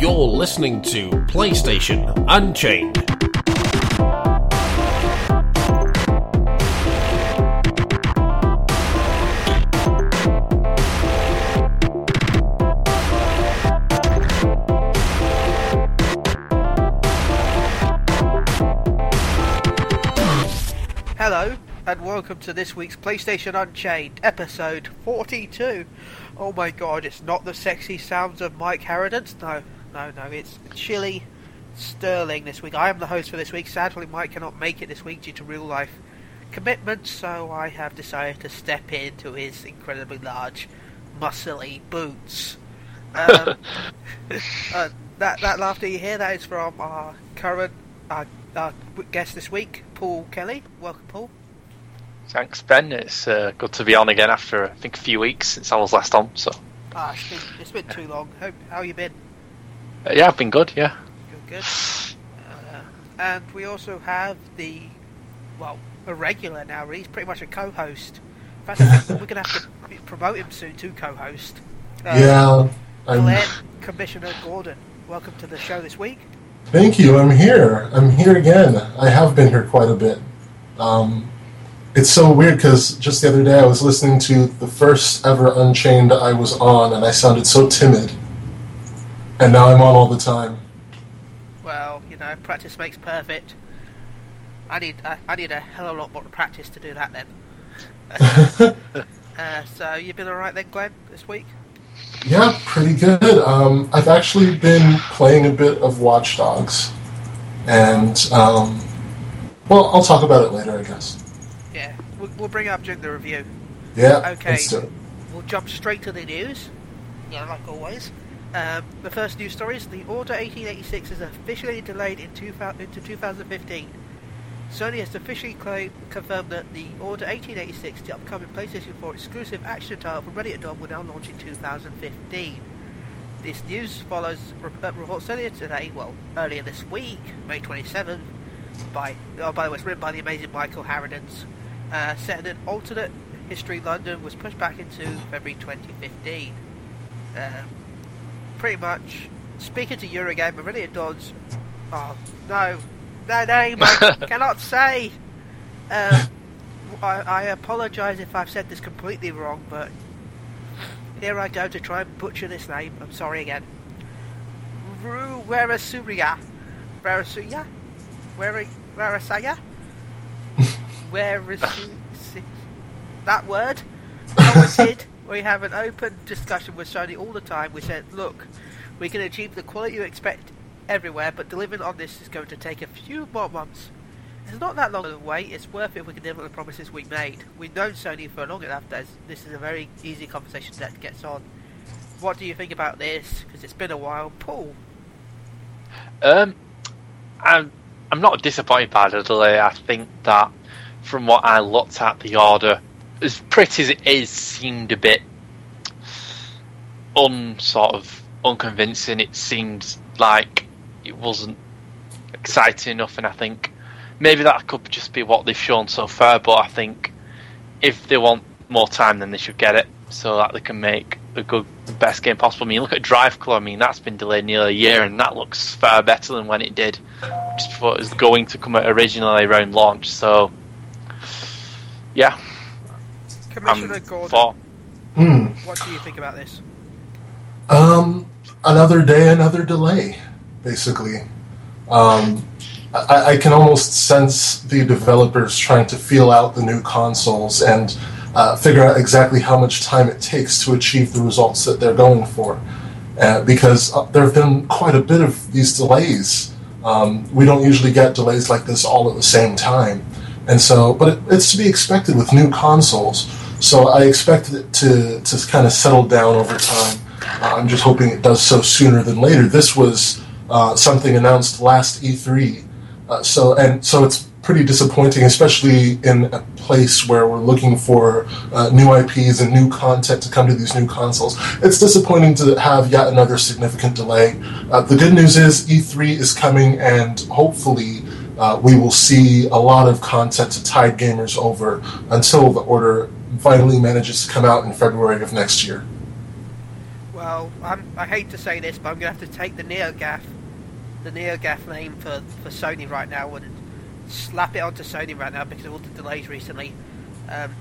You're listening to PlayStation Unchained. Welcome to this week's PlayStation Unchained, episode 42. Oh my god, it's not the sexy sounds of Mike Harradence. No, no, no, it's chilly Sterling this week. I am the host for this week. Sadly, Mike cannot make it this week due to real life commitments, so I have decided to step into his incredibly large, muscly boots. Um, uh, that, that laughter you hear, that is from our current uh, our guest this week, Paul Kelly. Welcome, Paul. Thanks, Ben. It's uh, good to be on again after I think a few weeks since I was last on. So. Ah, it's been, it's been too long. How how you been? Uh, yeah, I've been good. Yeah. Good, good. Uh, and we also have the well, a regular now. He's pretty much a co-host. In fact, we're going to have to promote him soon to co-host. Uh, yeah. Glenn, Commissioner Gordon, welcome to the show this week. Thank you. I'm here. I'm here again. I have been here quite a bit. Um, it's so weird because just the other day I was listening to the first ever Unchained I was on, and I sounded so timid. And now I'm on all the time. Well, you know, practice makes perfect. I need I, I need a hell of a lot more practice to do that then. uh, so you've been all right then, Glenn, this week? Yeah, pretty good. Um, I've actually been playing a bit of Watch Dogs, and um, well, I'll talk about it later, I guess. We'll, bring it up during the review. Yeah. Okay. We'll jump straight to the news. Yeah, like always. Um, the first news story is the Order 1886 is officially delayed in two, into 2015. Sony has officially claimed, confirmed that the Order 1886, the upcoming PlayStation 4 exclusive action title from Ready at Dawn, will now launch in 2015. This news follows uh, reports earlier today, well, earlier this week, May 27th, by, oh, by the way, it's written by the amazing Michael Harradence, uh, set in an alternate history London was pushed back into February 2015. Um, pretty much, speaking to Eurogamer, Ready at Dawn's, oh, no, no name I cannot say. Um, I, I apologise if I've said this completely wrong, but here I go to try and butcher this name. I'm sorry again. Ruwerasuria. Verasuya? Verasaya? Whereas that word? Commented. we have an open discussion with Sony all the time. We said, look, we can achieve the quality you expect everywhere, but delivering on this is going to take a few more months. It's not that long of a wait, it's worth it if we can deliver the promises we made. We've known Sony for long enough that this is a very easy conversation that gets on. What do you think about this? Because it's been a while. Paul? Um, I'm, I'm not disappointed by the delay. I think that from what I looked at, the order, as pretty as it is, seemed a bit un sort of unconvincing. It seemed like it wasn't exciting enough, and I think maybe that could just be what they've shown so far. But I think if they want more time, then they should get it so that they can make a good best game possible. I mean, look at Drive Club. I mean, that's been delayed nearly a year, and that looks far better than when it did just before it was going to come out originally around launch. So, yeah. Commissioner Gordon, for. Hmm. what do you think about this? Um, another day, another delay basically. Um, I, I, can almost sense the developers trying to feel out the new consoles and uh, figure out exactly how much time it takes to achieve the results that they're going for. Uh, because uh, there have been quite a bit of these delays. Um, we don't usually get delays like this all at the same time. And so, but it, it's to be expected with new consoles. So I expect it to, to kind of settle down over time. Uh, I'm just hoping it does so sooner than later. This was uh, something announced last E3. Uh, so and so it's pretty disappointing, especially in a place where we're looking for uh, new IPs and new content to come to these new consoles. It's disappointing to have yet another significant delay. Uh, the good news is E3 is coming, and hopefully. Uh, we will see a lot of content to tide gamers over until the order finally manages to come out in February of next year. Well, I'm, I hate to say this, but I'm going to have to take the NeoGAF, the NeoGAF name for, for Sony right now and slap it onto Sony right now because of all the delays recently. Um,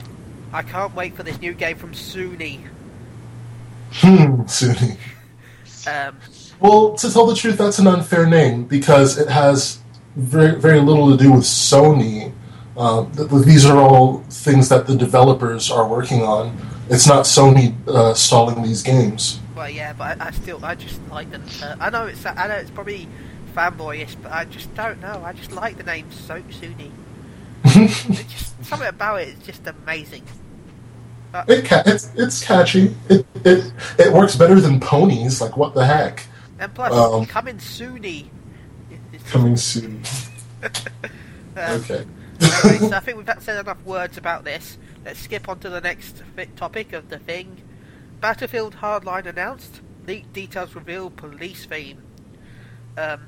I can't wait for this new game from Sony. Hmm, Suni. Um, Well, to tell the truth, that's an unfair name because it has very, very little to do with Sony. Uh, th- th- these are all things that the developers are working on. It's not Sony uh, stalling these games. well, yeah, but I, I still, I just like the. Uh, I know it's, I know it's probably fanboyish, but I just don't know. I just like the name so Sony. just something about it is just amazing. It ca- it's, it's catchy. It, it it works better than ponies. Like what the heck? And plus, Um, coming Sony. It- it's- Coming soon. um, Okay. Anyway, so I think we've said enough words about this. Let's skip on to the next fi- topic of the thing. Battlefield Hardline announced. Leaked details reveal police theme. Um,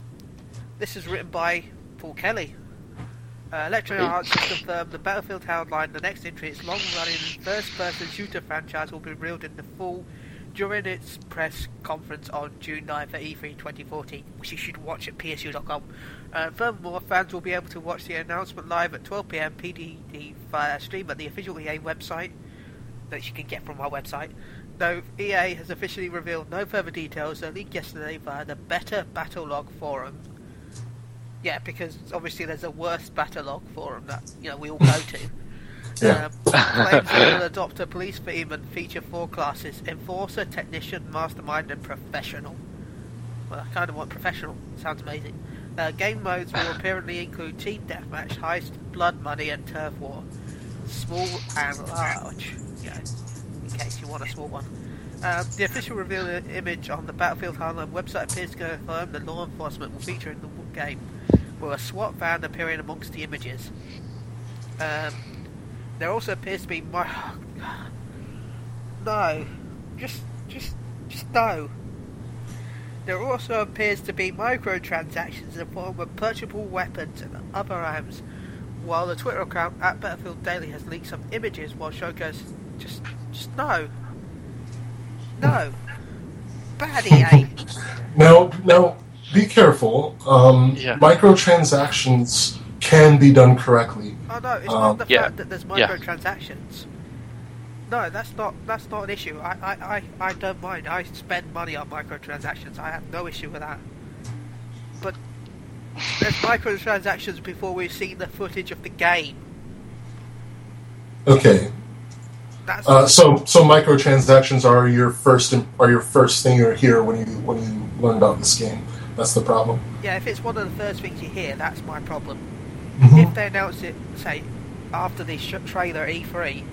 this is written by Paul Kelly. Uh, Electronic Arts has confirmed the Battlefield Hardline, the next entry, its long-running first-person shooter franchise, will be revealed in the full during its press conference on June 9th at E3 2014, which you should watch at psu.com. Uh, furthermore, fans will be able to watch the announcement live at 12pm PDD via stream at the official EA website that you can get from our website. Though EA has officially revealed no further details, leak yesterday via the Better Battlelog forum. Yeah, because obviously there's a worse Battlelog forum that you know we all go to. Yeah. Um, will adopt a police theme and feature four classes: enforcer, technician, mastermind, and professional. Well, I kind of want professional. Sounds amazing. Uh, game modes will apparently include team deathmatch, heist, blood money, and turf war. Small and large. Yeah, in case you want a small one. Um, the official reveal image on the Battlefield Hardline website appears to confirm that law enforcement will feature in the game, with a SWAT van appearing amongst the images. Um, there also appears to be my no, just just just no. There also appears to be microtransactions in the form of purchasable weapons and other items, while the Twitter account at Battlefield Daily has leaked some images while showcase just just no. No. Bad EA. Now, now, be careful. Um, Yeah. Microtransactions can be done correctly. Oh no, it's Um, not the yeah, fact that there's yeah. microtransactions. No, that's not that's not an issue. I, I, I, I don't mind. I spend money on microtransactions. I have no issue with that. But there's microtransactions before we've seen the footage of the game. Okay, That's uh, so so microtransactions are your first are your first thing you hear when you when you learn about this game. That's the problem. yeah. If it's one of the first things you hear, that's my problem. Mhm. If they announce it, say after the sh- trailer E3,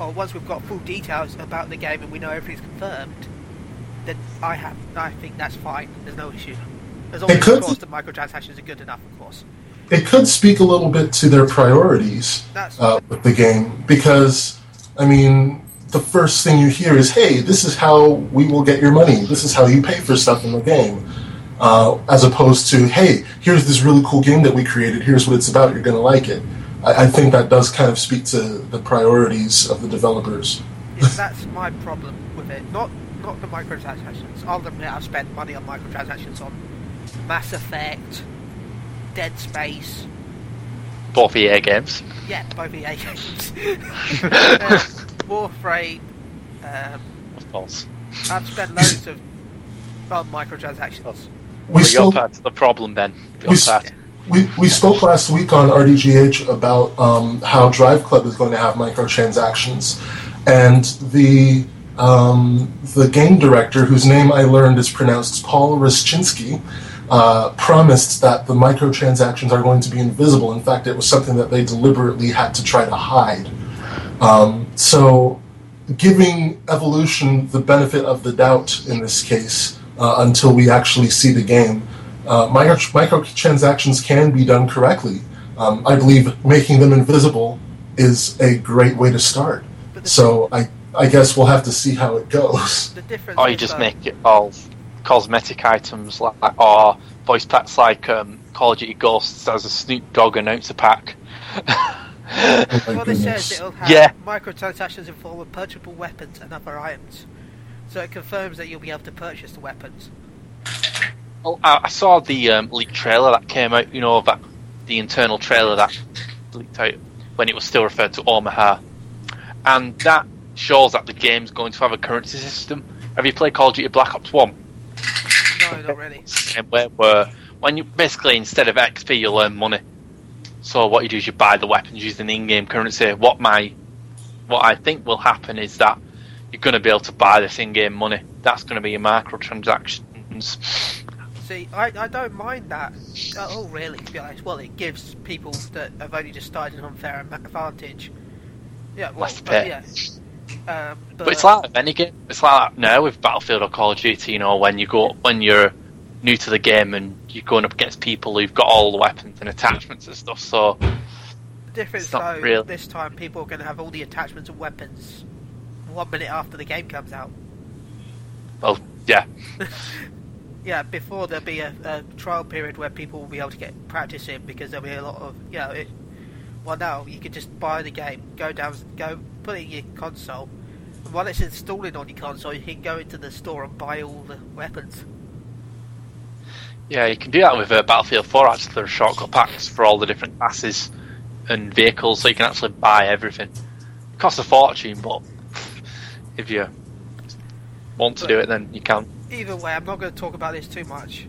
or once we've got full details about the game and we know everything's confirmed, then I have I think that's fine. There's no issue. As long as could- of course the microtransactions are good enough, of course. It could speak a little bit to their priorities uh, with the game because, I mean, the first thing you hear is, "Hey, this is how we will get your money. This is how you pay for stuff in the game," uh, as opposed to, "Hey, here's this really cool game that we created. Here's what it's about. You're going to like it." I, I think that does kind of speak to the priorities of the developers. yeah, that's my problem with it. Not not the microtransactions. I'll admit I've spent money on microtransactions on Mass Effect, Dead Space, Both EA games. yeah, both EA games, uh, Warframe. Um, Of course. I've spent loads of on microtransactions. We you're still the problem then. You're We part. We, we spoke last week on RDGH about um, how Drive Club is going to have microtransactions, and the um, the game director, whose name I learned is pronounced Paul Rustchynsky, uh, promised that the microtransactions are going to be invisible. In fact, it was something that they deliberately had to try to hide. Um, so, giving Evolution the benefit of the doubt in this case uh, until we actually see the game. Uh, micro, microtransactions can be done correctly. Um, I believe making them invisible is a great way to start. So I, I guess we'll have to see how it goes. the. Or you just though, make it all cosmetic items, like or voice packs like um, Call of Duty Ghosts as a Snoop Dogg announcer pack. Oh Well, this goodness. says it'll have Yeah. microtransactions in form of purchasable weapons and other items, So it confirms that you'll be able to purchase the weapons. Well, I, I saw the um, leaked trailer that came out. You know that the internal trailer that leaked out when it was still referred to Omaha, and that shows that the game's going to have a currency system. Have you played Call of Duty Black Ops One? No, not really. Where, where when you basically instead of XP you earn money. So what you do is you buy the weapons using in-game currency. What my what I think will happen is that you're going to be able to buy this in-game money. That's going to be your microtransactions. See, I, I don't mind that. Oh, really? To be honest, well, it gives people that have only just started an unfair advantage. Yeah, well, Less but, pay. yeah. But, But it's like any game. It's like now with Battlefield or Call of Duty. You know, when you go when you're new to the game and you're going up against people who've got all the weapons and attachments and stuff. So the difference though, real. this time people are going to have all the attachments and weapons one minute after the game comes out. well, yeah, Yeah, before there'll be a, a trial period where people will be able to get practice in because there'll be a lot of you know. It, well, now you can just buy the game, go down, go put it in your console, and while it's installing on your console, you can go into the store and buy all the weapons. yeah, you can do that with uh, Battlefield 4. Actually, there are shortcut packs for all the different classes and vehicles, so you can actually buy everything. It costs a fortune, but if you want to do it, then you can. Either way, I'm not going to talk about this too much.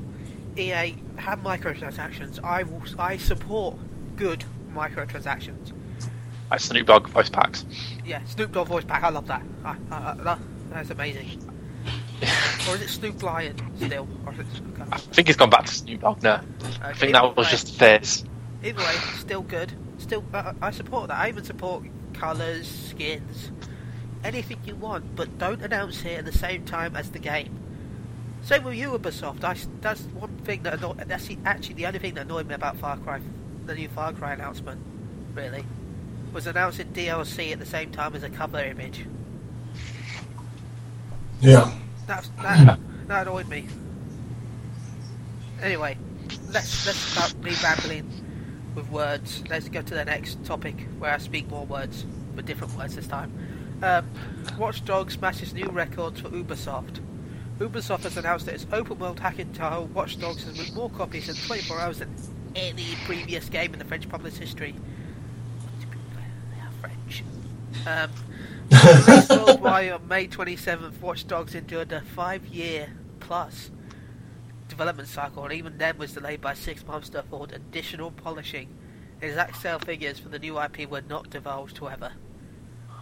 EA have microtransactions. I will. I support good microtransactions. Like Snoop Dogg voice packs. Yeah, Snoop Dogg voice pack. I love that. I, I, I, that that's amazing. or is it Snoop Lion still? Or is it, I think he's gone back to Snoop Dogg now. I think that was just a phase. Either way, still good. Still, uh, I support that. I even support colours, skins, anything you want, but don't announce it at the same time as the game. Same with you, Ubisoft. I, that's one thing that anno- that's actually the only thing that annoyed me about Far Cry, the new Far Cry announcement. Really, was announcing DLC at the same time as a cover image. Yeah. That's, that that annoyed me. Anyway, let's let's stop me rambling with words. Let's go to the next topic where I speak more words, but different words this time. Um, Watch Dogs smashes new records for Ubisoft. Ubisoft has announced that its open-world hacking title Watch Dogs has sold more copies in 24 hours than any previous game in the French published history. They are French. Um, worldwide on May 27th, Watch Dogs endured a five-year plus development cycle, and even then was delayed by six months to afford additional polishing. Exact sale figures for the new IP were not divulged, however.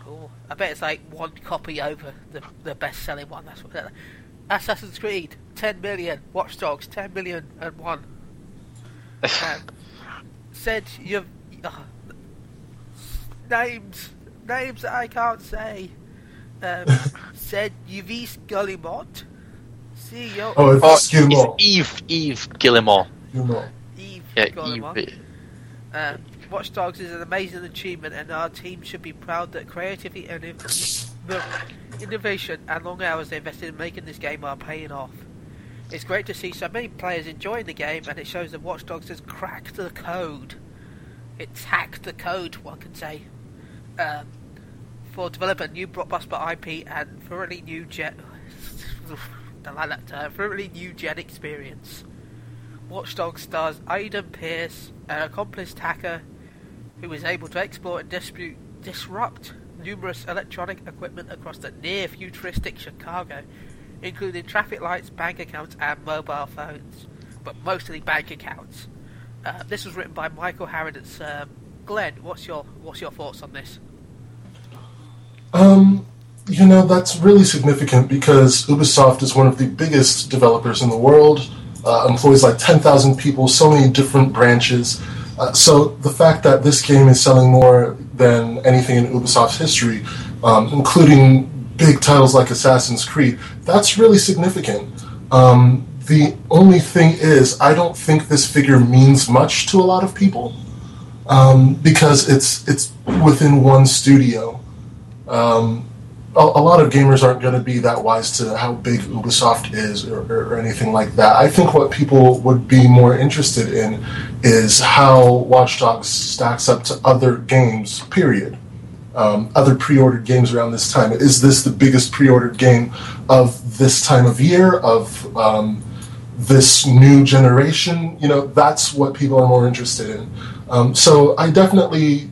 Cool. I bet it's like one copy over the the best-selling one. That's what. Assassin's Creed, 10 million. Watch Dogs, 10 million and one. Um, said you've uh, names names that I can't say. Um, said Yves Guillemot, CEO Oh, it's Oh, it's Eve Eve Gillimore. You know. Yves Yeah, Guillemot. Eve. Um, Watch Dogs is an amazing achievement, and our team should be proud that creativity and inno- innovation and long hours they invested in making this game are paying off. It's great to see so many players enjoying the game, and it shows that Watch Dogs has cracked the code. It's hacked the code, one can say. Um, for developing new blockbuster IP and thoroughly new jet. I like that term. Thoroughly new gen experience. Watch Dogs stars Aidan Pierce, an accomplished hacker who is able to exploit and disrupt numerous electronic equipment across the near futuristic Chicago, including traffic lights, bank accounts, and mobile phones, but mostly bank accounts. Uh, this was written by Michael. Um, Glenn, what's your what's your thoughts on this? Um, you know, that's really significant because Ubisoft is one of the biggest developers in the world, uh, employs like 10,000 people, so many different branches. Uh, so the fact that this game is selling more than anything in Ubisoft's history, um, including big titles like Assassin's Creed, that's really significant. Um, the only thing is, I don't think this figure means much to a lot of people um, because it's it's within one studio um, a, a lot of gamers aren't going to be that wise to how big Ubisoft is or, or, or anything like that. I think what people would be more interested in is how Watch Dogs stacks up to other games, period. um, other pre-ordered games around this time. Is this the biggest pre-ordered game of this time of year of um, this new generation? You know, that's what people are more interested in. Um, so I definitely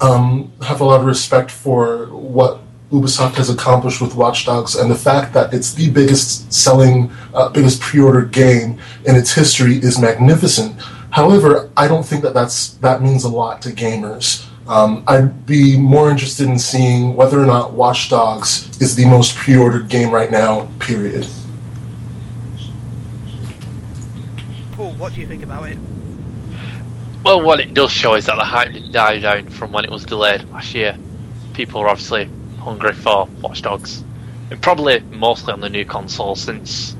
um, have a lot of respect for what Ubisoft has accomplished with Watch Dogs and the fact that it's the biggest selling, uh, biggest pre-ordered game in its history is magnificent. However, I don't think that that's that means a lot to gamers. Um, I'd be more interested in seeing whether or not Watch Dogs is the most pre-ordered game right now. Period. Paul, what do you think about it? Well, what it does show is that the hype didn't die down from when it was delayed last year. People are obviously hungry for Watch Dogs, and probably mostly on the new console since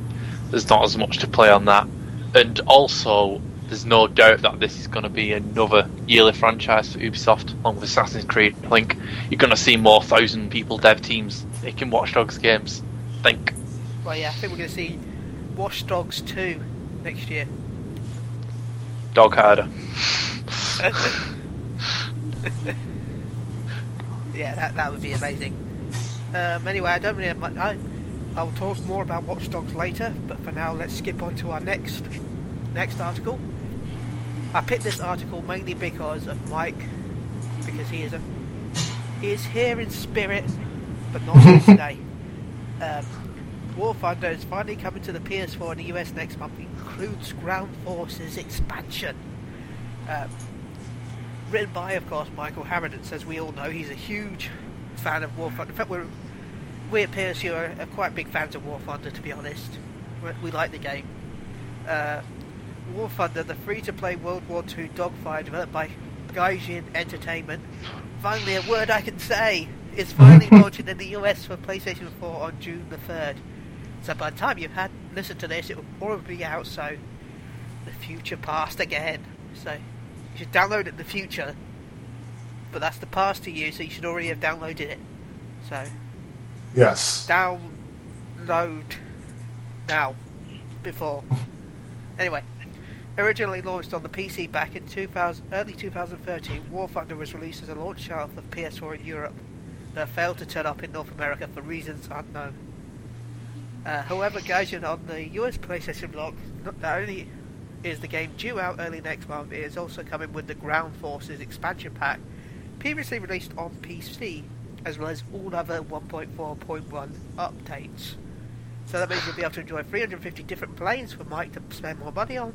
there's not as much to play on that. And also, there's no doubt that this is going to be another yearly franchise for Ubisoft, along with Assassin's Creed. I think you're going to see more thousand people dev teams making Watch Dogs games. I think. Well, yeah, I think we're going to see Watch Dogs 2 next year. Dog Harder. yeah, that, that would be amazing. Um, anyway, I don't really have much. I, I'll talk more about Watch Dogs later, but for now, let's skip on to our next next article. I picked this article mainly because of Mike, because he is a he is here in spirit, but not here today. Um, War Thunder is finally coming to the PS4 in the US next month. Includes Ground Forces expansion. Um, written by, of course, Michael Harridan. As we all know, he's a huge fan of War Thunder. In fact, we're, we at PSU are, are quite big fans of War Thunder, to be honest. we we like the game. Uh, War Thunder, the free-to-play World War II dogfight developed by Gaijin Entertainment. Finally, a word I can say is finally launching in the US for PlayStation 4 on June the 3rd. So by the time you've had listened to this, it will probably be out. So the future past again. So you should download it in the future, but that's the past to you. So you should already have downloaded it. So Yes. download now before. Anyway, originally launched on the PC back in 2000, early 2013, War Thunder was released as a launch title for PS4 in Europe, but failed to turn up in North America for reasons unknown. Uh, however, gauging on the US PlayStation blog, not not only is the game due out early next month, it is also coming with the Ground Forces expansion pack, previously released on PC, as well as all other 1.4.1 updates. So that means you'll be able to enjoy 350 different planes for Mike to spend more money on,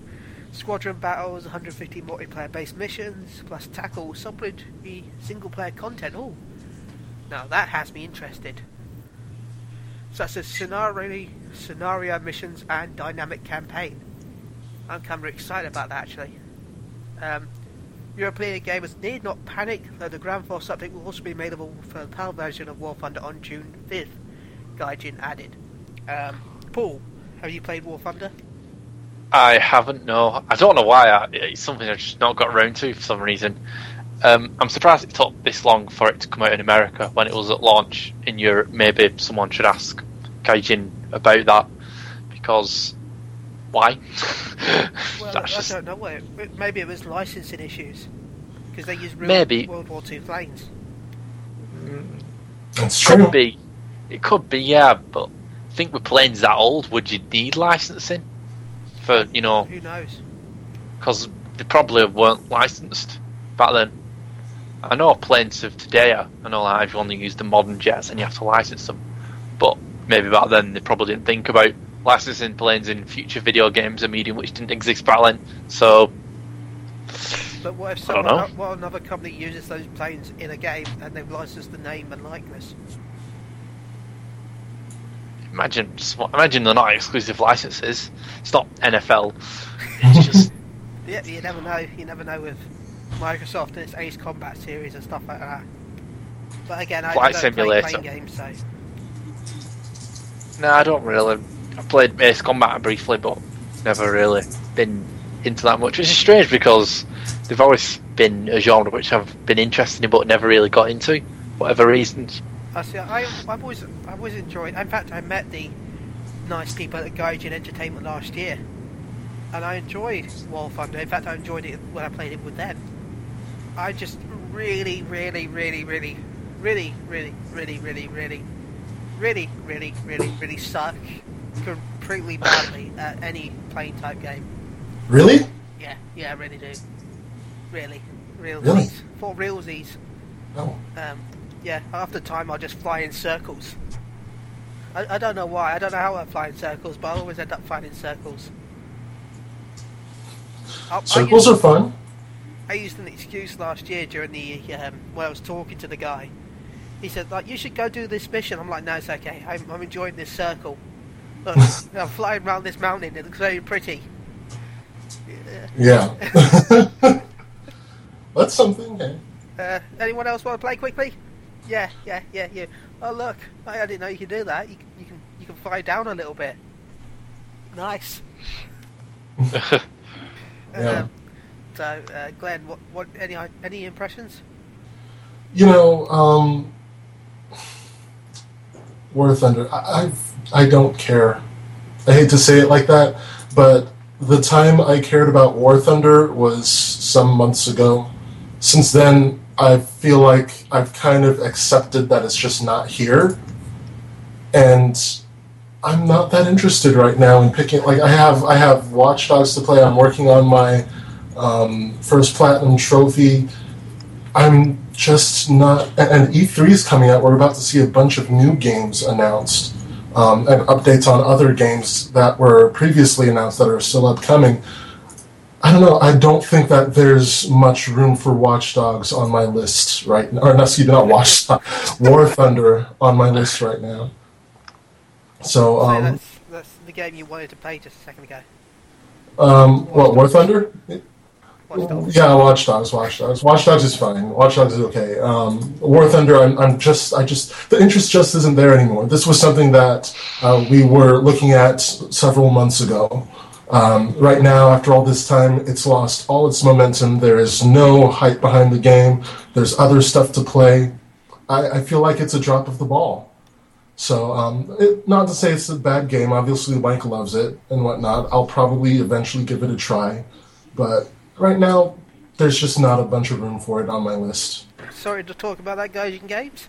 squadron battles, 150 multiplayer based missions, plus tackle supplementary single player content. Oh, now that has me interested. Such as scenario, scenario missions and dynamic campaign. I'm kind of excited about that actually. Um, European gamers need not panic, though the Ground Force update will also be available for the PAL version of War Thunder on June 5th, Gaijin added. Um, Paul, have you played War Thunder? I haven't. No, I don't know why. I, it's something I've just not got around to for some reason. Um, I'm surprised it took this long for it to come out in America when it was at launch in Europe. Maybe someone should ask Gaijin about that because why? Well, That's I just don't know. Where, maybe it was licensing issues because they use real Maybe. World War II planes. Mm. That's true. could be. It could be, yeah. But I think with planes that old, would you need licensing for you know? Who knows? Because they probably weren't licensed back then. I know planes of today. are- I know like, if you only use the modern jets, and you have to license them. But maybe back then they probably didn't think about licensing planes in future video games, a medium which didn't exist back then. So But what if someone, know. what another company uses those planes in a game and they've licensed the name and likeness? imagine, just, imagine they're not exclusive licenses. It's not NFL. It's just Yeah, you never know. You never know with Microsoft and its Ace Combat series and stuff like that. But again, I, Flight I don't Simulator. play plane games, so no, I don't really. I played Ace Combat briefly, but never really been into that much. Which is strange because they've always been a genre which I've been interested in, but never really got into, whatever reasons. I see. I, I've always, I've always enjoyed. In fact, I met the nice people at Gaijin Entertainment last year, and I enjoyed War Thunder. In fact, I enjoyed it when I played it with them. I just really, really, really, really really, really, really, really, really, really, really, really, really suck completely badly at any playing type game. Really? Yeah, yeah, I really do. Really, realsies. Really? For realsies. Oh. Um, yeah, half the time I just fly in circles. I, I don't know why. I don't know how I fly in circles, but I always end up flying in circles. I, I Circles used, are fun. I used an excuse last year during the um, when I was talking to the guy. He said, "Like you should go do this mission." I'm like, "No, it's okay. I'm, I'm enjoying this circle. Look, I'm flying around this mountain. It looks very pretty." Yeah. Yeah. That's something. eh? Uh, anyone else want to play quickly? Yeah, yeah, yeah, yeah. Oh look, I I didn't know you could do that. You, can- you can you can fly down a little bit. Nice. Yeah. Um, so, uh, Glenn, what what any any impressions? You know, um, War of Thunder. I, I've, I don't care. I hate to say it like that, but the time I cared about War Thunder was some months ago. Since then, I feel like I've kind of accepted that it's just not here, and I'm not that interested right now in picking. Like I have, I have Watch Dogs to play. I'm working on my um, first platinum trophy. I'm just not. And and E3 is coming out. We're about to see a bunch of new games announced um, and updates on other games that were previously announced that are still upcoming. I don't know. I don't think that there's much room for Watch Dogs on my list right now. Or, no, excuse me, not Watch Dogs. War Thunder on my list right now. So, So um, that's that's the game you wanted to play just a second ago. um, what, War Thunder? Watch Dogs. Yeah, Watch Dogs, Watch Dogs. Watch Dogs is fine. Watch Dogs is okay. Um, War Thunder, I'm, I'm just, I just, the interest just isn't there anymore. This was something that uh, we were looking at several months ago. Um, right now, after all this time, it's lost all its momentum. There is no hype behind the game. There's other stuff to play. I, I feel like it's a drop of the ball. So, um, it, not to say it's a bad game. Obviously, Mike loves it and whatnot. I'll probably eventually give it a try. But right now, there's just not a bunch of room for it on my list. Sorry to talk about that, guys, in games.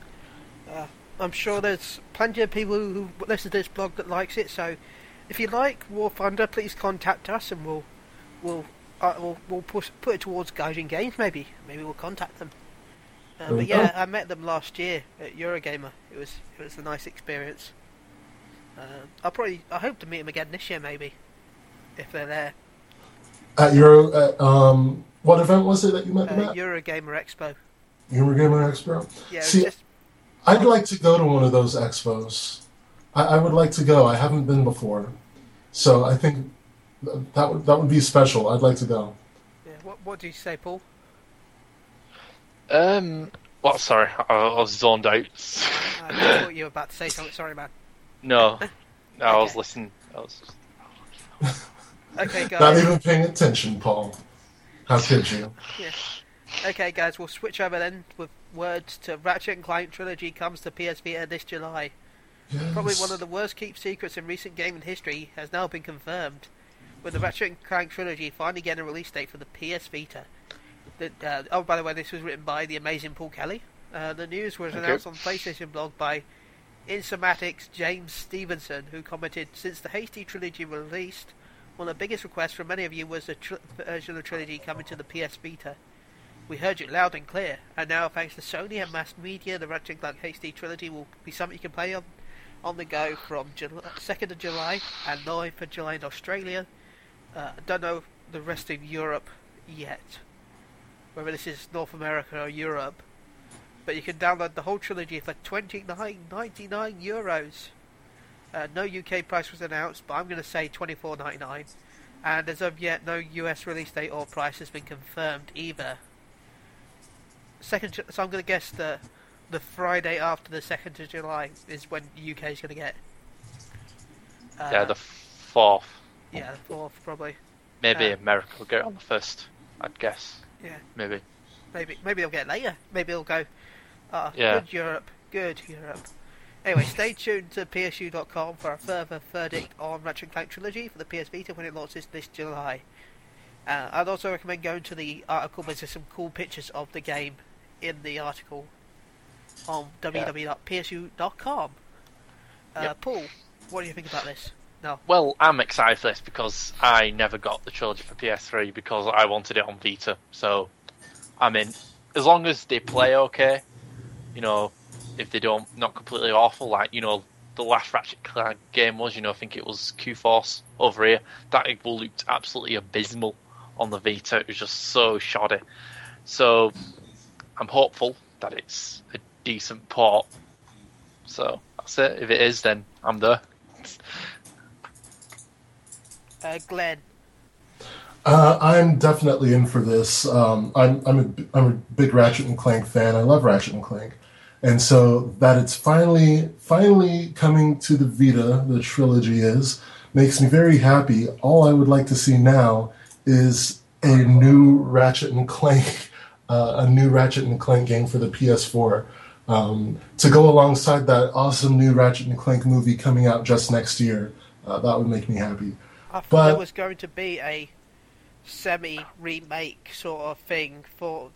Uh, I'm sure there's plenty of people who, listen to this blog that likes it. So, if you like War Thunder, please contact us, and we'll we'll uh, we'll, we'll push, put it towards Gaijin Games. Maybe maybe we'll contact them. Uh, but yeah. I met them last year at Eurogamer. It was it was a nice experience. Uh, I'll probably I hope to meet them again this year, maybe if they're there. At your, at, um, what event was it that you met them Uh, at? Eurogamer Expo. Eurogamer Expo. Yeah, it was See, just I'd like to go to one of those expos. I, I would like to go. I haven't been before, so I think that would that would be special. I'd like to go. yeah. What what do you say, Paul? Um. Well, sorry, I, I was zoned out. I thought you were about to say something. Sorry, man. no, no, I was listening. I was. Okay, Not guys. even paying attention, Paul. How could you? Okay, guys. We'll switch over then with words to Ratchet and Clank Trilogy comes to PS Vita this July. Probably one of the worst kept secrets in recent gaming history has now been confirmed, with the Ratchet and Clank Trilogy finally getting a release date for the PS Vita. The, uh, oh, by the way, this was written by the amazing Paul Kelly. Uh, the news was Okay. announced on the PlayStation blog by Insomniac's James Stevenson, who commented, "Since the HD trilogy released, of the biggest requests from many of you was the tr- version of the trilogy coming to the PS Vita. We heard you loud and clear, and now thanks to Sony and mass media, the Ratchet Clank HD trilogy will be something you can play on on the go from Jul- 2nd of July and 9th of July in Australia. Uh, don't know the rest of Europe yet, whether this is North America or Europe, but you can download the whole trilogy for 29.99 euros. Uh, no UK price was announced, but I'm going to say 24.99. And as of yet, no US release date or price has been confirmed either. Second, so I'm going to guess the the Friday after the second of July is when UK is going to get. Uh, yeah, the fourth. yeah the fourth probably. Maybe uh, America will get it on the first. I'd guess. Yeah, Maybe. maybe maybe they'll get it later. Maybe they'll go. Ah, Yeah. good Europe, good Europe. Anyway, stay tuned to PSU.com for a further verdict on Ratchet and Clank Trilogy for the PS Vita when it launches this July. Uh, I'd also recommend going to the article. Because there's some cool pictures of the game in the article. on www.psu.com. Uh, Yep. Paul, what do you think about this? No. Well, I'm excited for this because I never got the trilogy for PS3 because I wanted it on Vita. So I mean. As long as they play okay, you know, if they don't not completely awful, like you know, the last Ratchet Clank game was, you know, I think it was Q Force over here. That it looked absolutely abysmal on the Vita. It was just so shoddy. So I'm hopeful that it's a decent port. So that's it. If it is, then I'm there. Uh, Glenn, Uh, I'm definitely in for this. Um, I'm I'm a, b- I'm a big Ratchet and Clank fan. I love Ratchet and Clank, and so that it's finally finally coming to the Vita, the trilogy is makes me very happy. All I would like to see now is a new Ratchet and Clank, uh, a new Ratchet and Clank game for the PS4. Um, to go alongside that awesome new Ratchet and Clank movie coming out just next year, uh, that would make me happy. I thought But- there was going to be a semi remake sort of thing for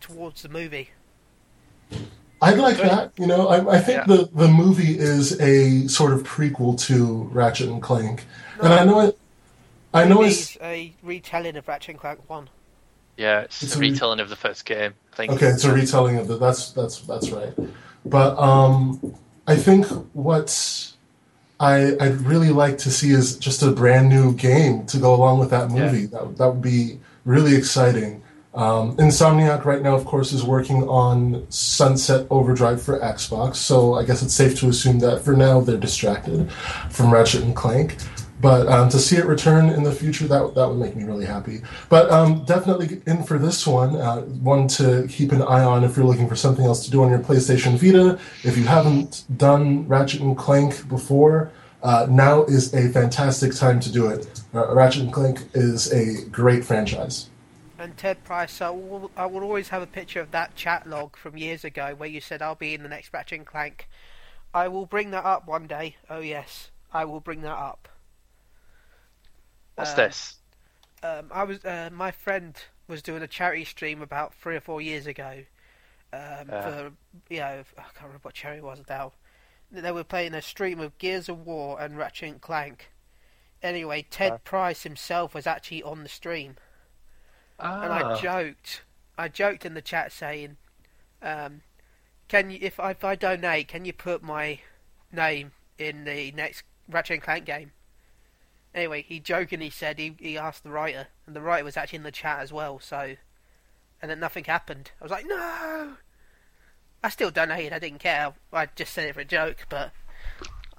towards the movie. I'd like that. You know, I, I think Yeah. the, the movie is a sort of prequel to Ratchet and Clank, and I know it. I know it's a retelling of Ratchet and Clank One. Yeah, it's, It's a a re- retelling of the first game. I think. okay. It's a retelling of the. That's that's that's right. But um, I think what I I'd really like to see is just a brand new game to go along with that movie. That that would be really exciting. Um, Insomniac right now, of course, is working on Sunset Overdrive for Xbox, so I guess it's safe to assume that for now they're distracted from Ratchet and Clank. But um, to see it return in the future, that that would make me really happy. But um, definitely in for this one, uh, one to keep an eye on if you're looking for something else to do on your PlayStation Vita. If you haven't done Ratchet and Clank before, uh, now is a fantastic time to do it. Uh, Ratchet and Clank is a great franchise. And Ted Price, I will, I will always have a picture of that chat log from years ago where you said I'll be in the next Ratchet and Clank. I will bring that up one day. Oh yes, I will bring that up. What's Um, this? Um, I was uh, my friend was doing a charity stream about three or four years ago. Um, Ah. for you know, I can't remember what charity it was now. They were playing a stream of Gears of War and Ratchet and Clank. Anyway, Ted Ah. Price himself was actually on the stream, and I Ah, joked. I joked in the chat saying, um, "Can you, if I, if I donate, can you put my name in the next Ratchet and Clank game?" Anyway, he jokingly said he, he asked the writer, and the writer was actually in the chat as well. So, and then nothing happened. I was like, no. I still donated. I didn't care. I just said it for a joke, but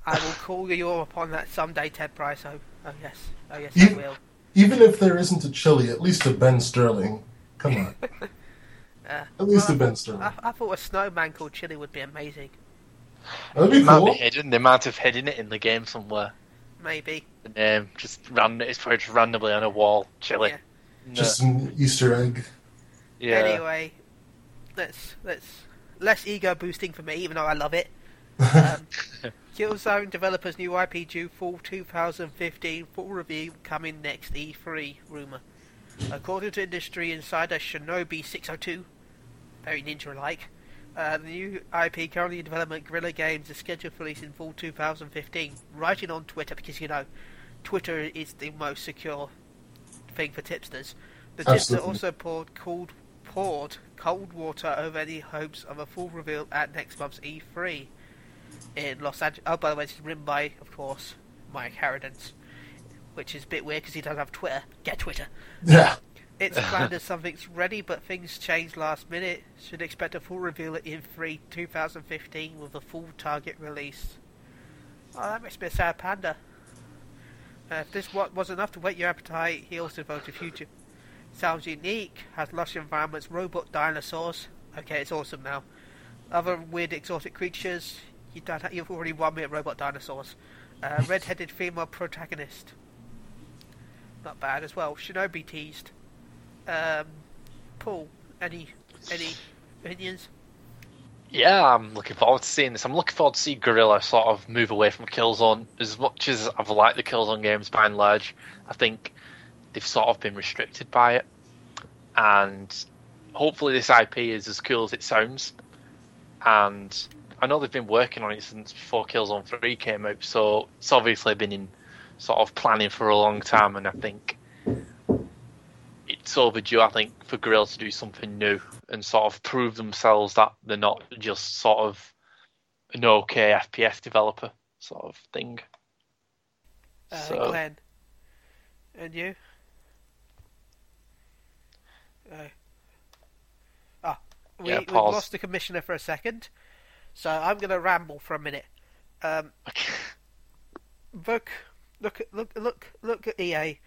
I will call you up on that someday, Ted Price. Oh, oh yes, oh yes, I will. Even if there isn't a Chili, at least a Ben Sterling. Come on, Uh, at least well, a Ben Sterling. I, I thought a snowman called Chili would be amazing. That'd it be might cool. be hidden. They might have hidden it in the game somewhere. Maybe. The name just ran. It's probably just randomly on a wall. Chilly. Yeah. No. Just an Easter egg. yeah. Anyway, let's let's less ego boosting for me, even though I love it. Um, Killzone developers' new IP due fall 2015 full review coming next E3 rumor. According to industry insider Shinobi 602, very ninja-like, uh, the new IP currently in development, Guerrilla Games, is scheduled for release in fall 2015. Writing on Twitter because you know, Twitter is the most secure thing for tipsters. The tipster also poured cold poured cold water over any hopes of a full reveal at next month's E3 in Los Angeles. Oh, by the way, is written by, of course, Mike Harradence, which is a bit weird because he doesn't have Twitter. Get Twitter. Yeah. It's planned as something's ready, but things change last minute. Should expect a full reveal at E3 2015 with a full target release. Oh, that makes me a sad panda. Uh, if this wa- was enough to whet your appetite, he also voted future. Sounds unique, has lush environments, robot dinosaurs. Okay, it's awesome now. Other weird exotic creatures. You don't ha- you've already won me at robot dinosaurs. Uh, red-headed female protagonist. Not bad as well. Shinobi teased. Um, Paul, any any opinions? Yeah, I'm looking forward to seeing this. I'm looking forward to see Guerrilla sort of move away from Killzone. As much as I've liked the Killzone games by and large, I think they've sort of been restricted by it. And hopefully, this IP is as cool as it sounds. and I know they've been working on it since before Killzone Three came out, so it's obviously been in sort of planning for a long time, and I think it's overdue. I think for Guerrilla to do something new and sort of prove themselves that they're not just sort of an okay FPS developer sort of thing. Uh, So- Glenn. And you? Uh, ah, we, Yeah, we've lost the commissioner for a second, so I'm going to ramble for a minute. Um, look, look, look, look, look at EA.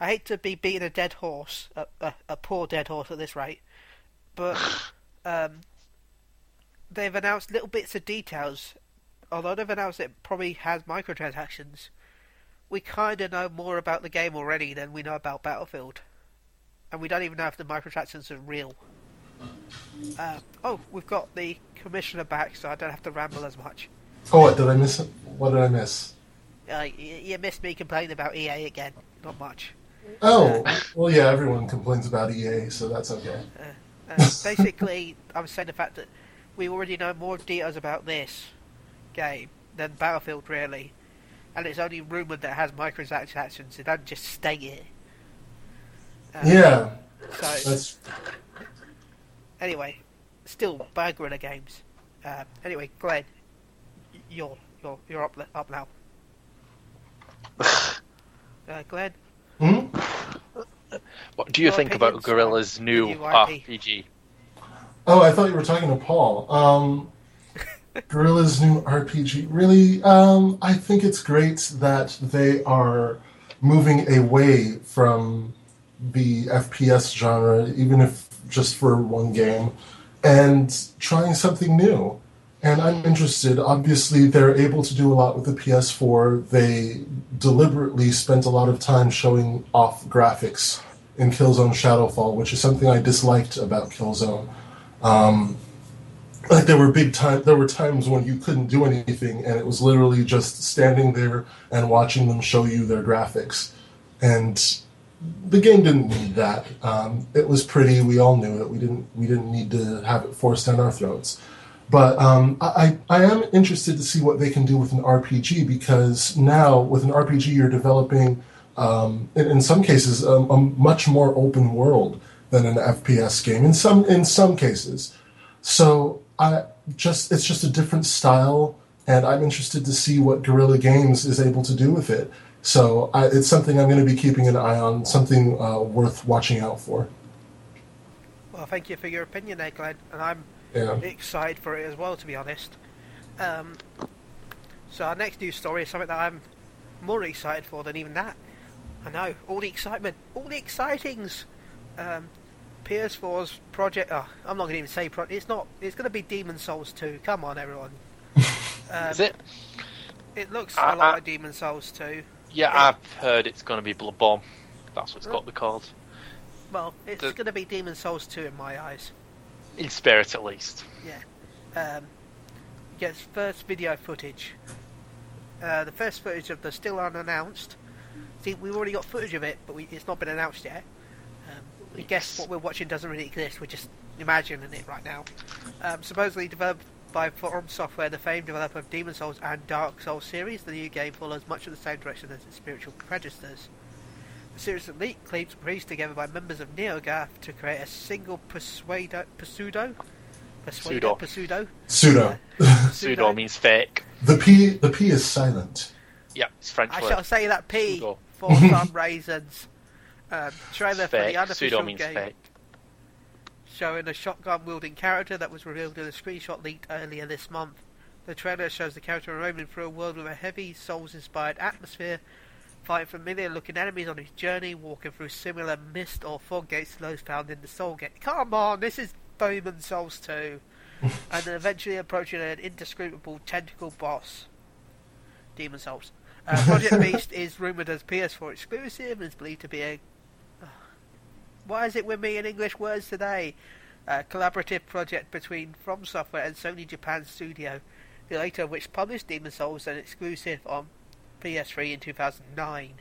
I hate to be beating a dead horse, a, a, a poor dead horse at this rate, but um, they've announced little bits of details. Although they've announced it probably has microtransactions, we kind of know more about the game already than we know about Battlefield, and we don't even know if the microtransactions are real. Uh, oh, we've got the commissioner back, so I don't have to ramble as much. Oh, what did I miss? What did I miss? Uh, you, you missed me complaining about EA again. Not much. Oh, well, yeah. Everyone complains about EA, so that's okay. Uh, basically, I was saying the fact that we already know more details about this game than Battlefield, really, and it's only rumored that it has microtransactions. It doesn't just state it. Uh, Yeah, So that's anyway, still bad Guerrilla Games. Uh, anyway, Glenn, you're you're you're up up now. Uh, Glenn, hmm? What do you Your think about Guerrilla's new UIP? RPG? Oh, I thought you were talking to Paul. Um, Guerrilla's new RPG. Really, um, I think it's great that they are moving away from the FPS genre, even if just for one game, and trying something new. And I'm interested. Obviously, they're able to do a lot with the PS4. They deliberately spent a lot of time showing off graphics in Killzone Shadow Fall, which is something I disliked about Killzone. Um, like there were big time, there were times when you couldn't do anything, and it was literally just standing there and watching them show you their graphics. And the game didn't need that. Um, it was pretty. We all knew it. We didn't. We didn't need to have it forced down our throats. But um, I, I am interested to see what they can do with an RPG because now with an RPG you're developing, um, in, in some cases, a, a much more open world than an FPS game. In some in some cases, so I just it's just a different style, and I'm interested to see what Guerrilla Games is able to do with it. So I, it's something I'm going to be keeping an eye on, something uh, worth watching out for. well, thank you for your opinion there, Glenn, and I'm Yeah. excited for it as well, to be honest. Um, so our next news story is something that I'm more excited for than even that. I know all the excitement, all the excitings. Um, PS4's project. Oh, I'm not going to even say project. It's not. It's going to be Demon's Souls 2. Come on, everyone. Um, Is it? It looks Uh, a lot uh, like Demon's Souls 2. Yeah, I've heard it's going to be Bloodborne. That's what it's got to be called. Well, it's The- going to be Demon's Souls 2 in my eyes. In spirit, at least. Yeah. Um, gets first video footage. Uh, the first footage of the still unannounced. See, we've already got footage of it, but we, it's not been announced yet. Um, we guess what we're watching doesn't really exist. We're just imagining it right now. Um, supposedly developed by From Software, the famed developer of Demon's Souls and Dark Souls series, the new game follows much of the same direction as its spiritual predecessors. The series of leaked clips were pieced together by members of NeoGAF to create a single Persuado, Pseudo, Pseudo. Persuado, Pseudo, Pseudo. Pseudo means fake. the P the P is silent. Yeah, it's French I word. shall say that P Pseudo. for some reasons. Um, trailer It's for the fake. unofficial Pseudo means game fake. Showing a shotgun wielding character that was revealed in a screenshot leaked earlier this month. The trailer shows the character roaming through a world with a heavy Souls-inspired atmosphere, fighting familiar-looking enemies on his journey, walking through similar mist or fog gates to those found in the Soul Gate. Come on, this is Demon's Souls 2. and then eventually approaching an indescribable tentacle boss. Demon's Souls. Uh, Project Beast is rumoured as PS4 exclusive and is believed to be a. Why is it with me in English words today? A collaborative project between From Software and Sony Japan Studio, the later of which published Demon's Souls an exclusive on PS3 in 2009.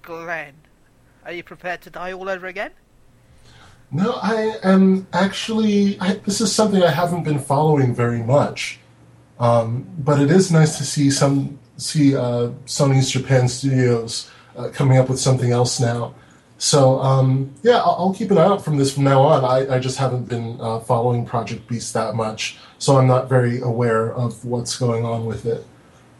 Glenn, are you prepared to die all over again? No, I am actually. I, this is something I haven't been following very much, um, but it is nice to see some see uh, Sony's Japan Studios uh, coming up with something else now. So um, yeah, I'll, I'll, keep an eye out from this from now on. I, I just haven't been uh, following Project Beast that much, so I'm not very aware of what's going on with it.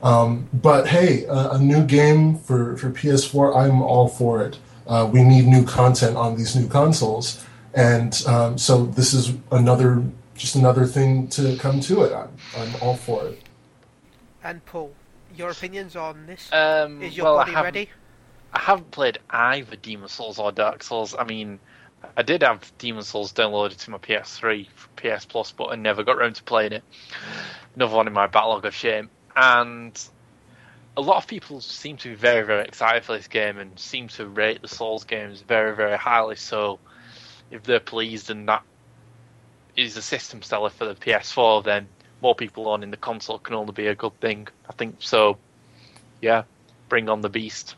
Um, but hey, a new game for, for PS4, I'm all for it. Uh, we need new content on these new consoles, and um, so this is another just another thing to come to it. I'm, I'm all for it. And Paul, your opinions on this? Um, is your well, body ready? I haven't played either Demon's Souls or Dark Souls. I mean, I did have Demon's Souls downloaded to my PS3, PS Plus, but I never got around to playing it. Another one in my backlog of shame. And a lot of people seem to be very, very excited for this game and seem to rate the Souls games very, very highly. So, if they're pleased and that is a system seller for the PS4, then more people on in the console can only be a good thing. I think so. Yeah, bring on the beast.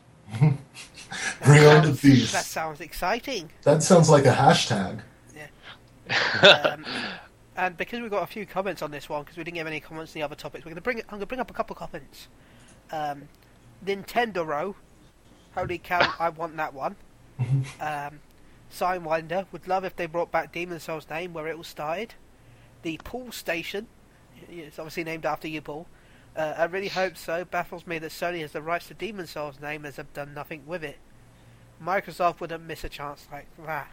Bring on the beast. That sounds exciting. That sounds like a hashtag. Yeah. um, and because we've got a few comments on this one, because we didn't have any comments on the other topics, we're going to bring. I'm going to bring up a couple of comments. Um, Nintendo Row. Holy cow! I want that one. um, Signwinder would love if they brought back Demon's Souls name where it all started. The Pool Station. It's obviously named after you, Paul. Uh, I really hope so. Baffles me that Sony has the rights to Demon's Souls name as have done nothing with it. Microsoft wouldn't miss a chance like that.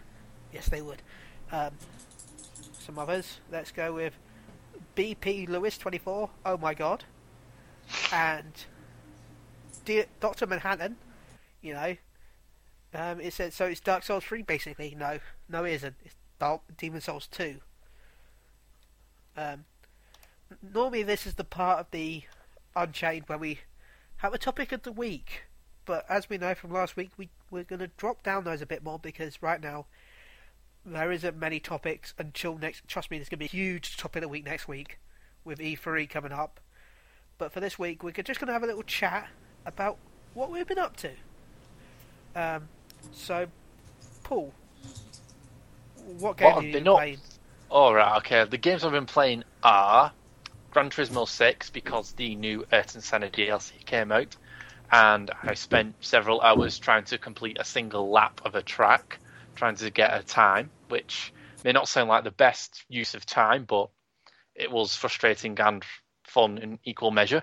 Yes, they would. Um, some others. Let's go with BP Lewis 24. Oh my god. And D- Doctor Manhattan. You know. Um, it said so. It's Dark Souls 3 basically. No, no, it isn't. It's Dark Demon's Souls 2. Um, normally this is the part of the Unchained where we have a topic of the week, but as we know from last week, we we're going to drop down those a bit more because right now there isn't many topics until next. Trust me, there's going to be a huge topic of the week next week with E3 coming up. But for this week, we're just going to have a little chat about what we've been up to. Um, so, Paul, what game What have you been playing? Alright, okay. The games I've been playing are Gran Turismo 6 because the new Ayrton Senna DLC came out, and I spent several hours trying to complete a single lap of a track, trying to get a time, which may not sound like the best use of time, but it was frustrating and fun in equal measure.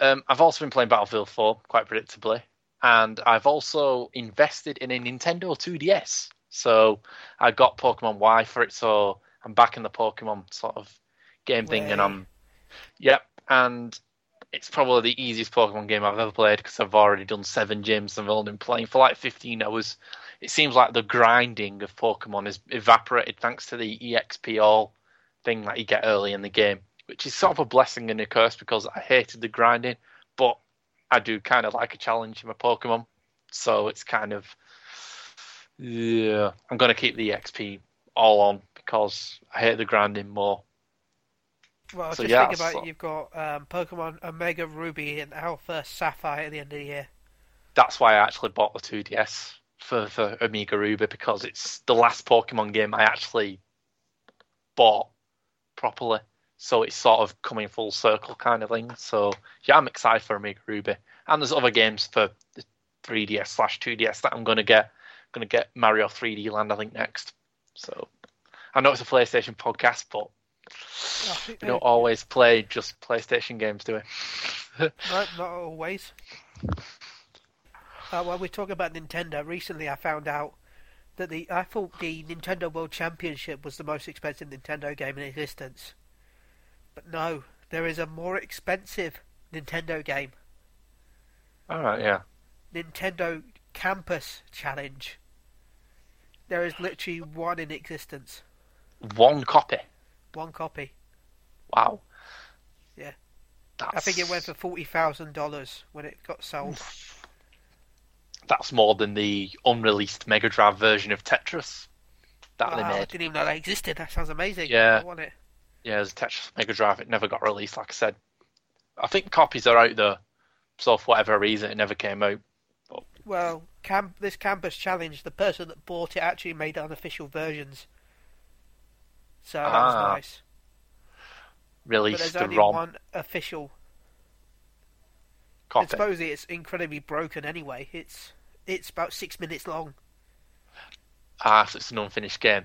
Um, I've also been playing Battlefield 4 quite predictably, and I've also invested in a Nintendo 2DS. So I got Pokemon Y for it, so I'm back in the Pokemon sort of game thing, and I'm yep, and it's probably the easiest Pokemon game I've ever played because I've already done seven gyms and I've only been playing for like 15 hours. It seems like the grinding of Pokemon has evaporated thanks to the EXP all thing that you get early in the game, which is sort of a blessing and a curse because I hated the grinding, but I do kind of like a challenge in my Pokemon, so it's kind of yeah. I'm gonna keep the EXP all on because I hate the grinding more. Well, So just yeah, think about so- it. You've got um, Pokemon Omega Ruby and Alpha Sapphire at the end of the year. That's why I actually bought the 2DS for for Omega Ruby because it's the last Pokemon game I actually bought properly. So it's sort of coming full circle kind of thing. So yeah, I'm excited for Omega Ruby, and there's other games for the 3DS slash 2DS that I'm gonna get. I'm gonna get Mario 3D Land I think next. So I know it's a PlayStation podcast, but we don't always play just PlayStation games, do we? no, not always. Uh, while we're talking about Nintendo, recently I found out that the I thought the Nintendo World Championship was the most expensive Nintendo game in existence, but no, there is a more expensive Nintendo game, All right, yeah. Nintendo Campus Challenge. There is literally one in existence, One copy. One copy. Wow. Yeah. That's, I think it went for forty thousand dollars when it got sold. That's more than the unreleased Mega Drive version of Tetris that they Wow, I didn't even know that existed. That sounds amazing. Yeah. I want it. Yeah, there's Tetris Mega Drive. It never got released, like I said. I think copies are out there, so for whatever reason, it never came out. Well, camp this campus challenge, the person that bought it actually made unofficial versions. So that was Ah. nice. But Released there's the only ROM one official. And copy. supposedly it's incredibly broken anyway. It's it's about six minutes long. Ah, so it's an unfinished game.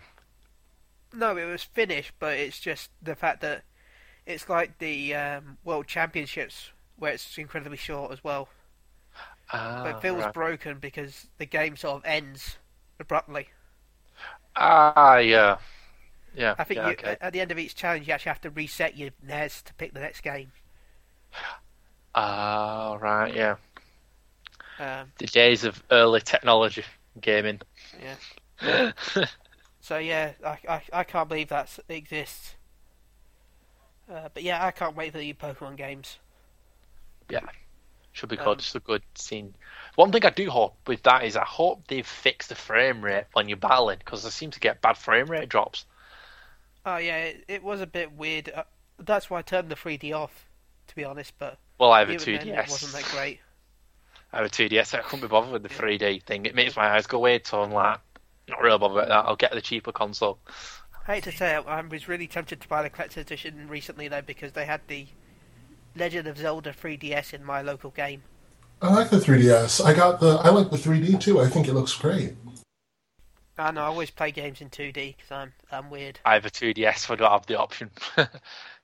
No, it was finished, but it's just the fact that it's like the um, World Championships where it's incredibly short as well. Ah, but it feels right. broken because the game sort of ends abruptly. ah, yeah, yeah. I think yeah, you, okay. at the end of each challenge, you actually have to reset your NES to pick the next game. Ah, right, yeah. Um, The days of early technology gaming. yeah. So yeah, I, I, I can't believe that exists. Uh, but yeah, I can't wait for the Pokemon games. Yeah, should be Um, good. It's a good scene. One thing I do hope with that is I hope they've fixed the frame rate when you're battling because I seem to get bad frame rate drops. Oh yeah, it, it was a bit weird. Uh, that's why I turned the 3D off, to be honest. But Well, I have a even then, it 2DS. wasn't that great. I have a 2DS. I couldn't be bothered with the 3D thing. It makes my eyes go weird, so I'm like, not really bothered about that. I'll get the cheaper console. I hate to say I was really tempted to buy the collector's edition recently though because they had the Legend of Zelda 3DS in my local game. I like the 3DS. I got the. I like the 3D too. I think it looks great. I know I always play games in 2D because I'm I'm weird. I have a 2DS, so I don't have the option.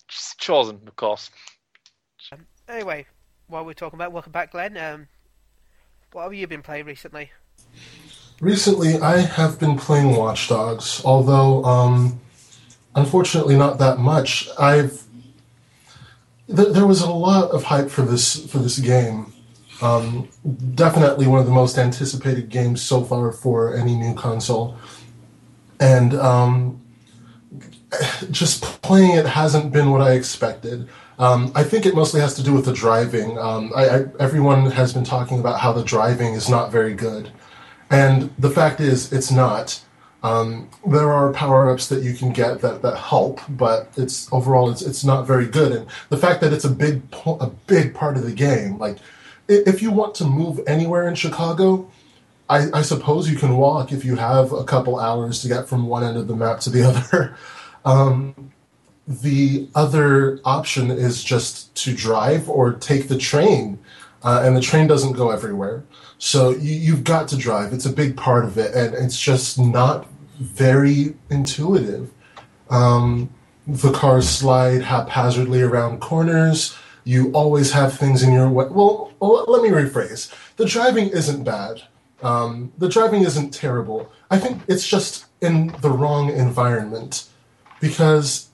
Just chosen, of course. Anyway, while we're talking about welcome back, Glenn. Um, what have you been playing recently? Recently, I have been playing Watch Dogs, although um, unfortunately not that much. I've th- there was a lot of hype for this for this game. Um, definitely one of the most anticipated games so far for any new console, and um, just playing it hasn't been what I expected. Um, I think it mostly has to do with the driving. Um, I, I, everyone has been talking about how the driving is not very good. And the fact is, it's not. Um, there are power ups that you can get that, that help, but it's overall it's it's not very good. And the fact that it's a big a big part of the game, like if you want to move anywhere in Chicago, I, I suppose you can walk if you have a couple hours to get from one end of the map to the other. Um, the other option is just to drive or take the train, uh, and the train doesn't go everywhere. So you, you've got to drive. It's a big part of it, and it's just not very intuitive. Um, the cars slide haphazardly around corners. You always have things in your way. Well, let me rephrase. The driving isn't bad. Um, the driving isn't terrible. I think it's just in the wrong environment because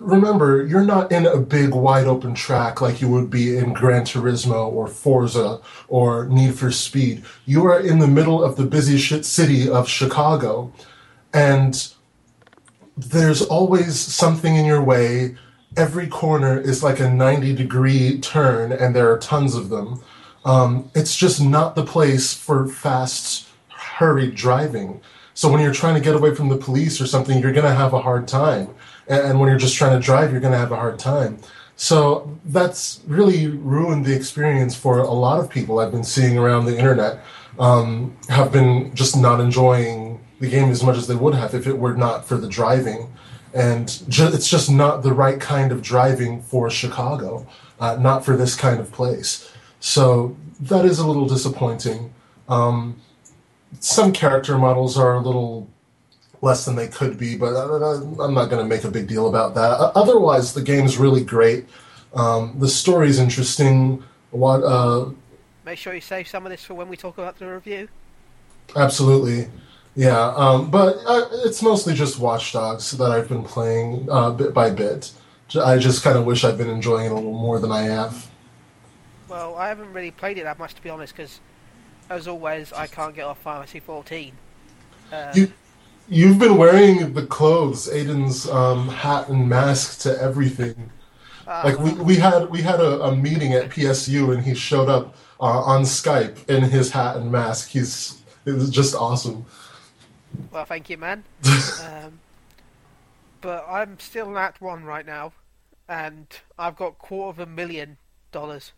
remember, you're not in a big wide open track like you would be in Gran Turismo or Forza or Need for Speed. You are in the middle of the busy shit city of Chicago, and there's always something in your way. Every corner is like a 90 degree turn, and there are tons of them. Um, it's just not the place for fast, hurried driving. So when you're trying to get away from the police or something, you're going to have a hard time. And, when you're just trying to drive, you're going to have a hard time. So that's really ruined the experience for a lot of people I've been seeing around the internet. Um, have been just not enjoying the game as much as they would have if it were not for the driving. And ju- it's just not the right kind of driving for Chicago, uh, not for this kind of place. So that is a little disappointing. Um, some character models are a little less than they could be, but uh, I'm not going to make a big deal about that. Uh, Otherwise, the game's really great. Um, the story's interesting. What? Uh, Make sure you save some of this for when we talk about the review. absolutely, yeah. Um, but uh, it's mostly just Watch Dogs that I've been playing uh, bit by bit. I just kind of wish I'd been enjoying it a little more than I have. Well, I haven't really played it that much to be honest, because as always, I can't get off Final Fantasy 14. Uh, You, you've been wearing the clothes, Aiden's um, hat and mask to everything. ah, Like we, we had we had a, a meeting at PSU and he showed up uh, on Skype in his hat and mask. He's it was just awesome. Well, thank you, man. um, but I'm still at one right now, and I've got quarter of a million dollars.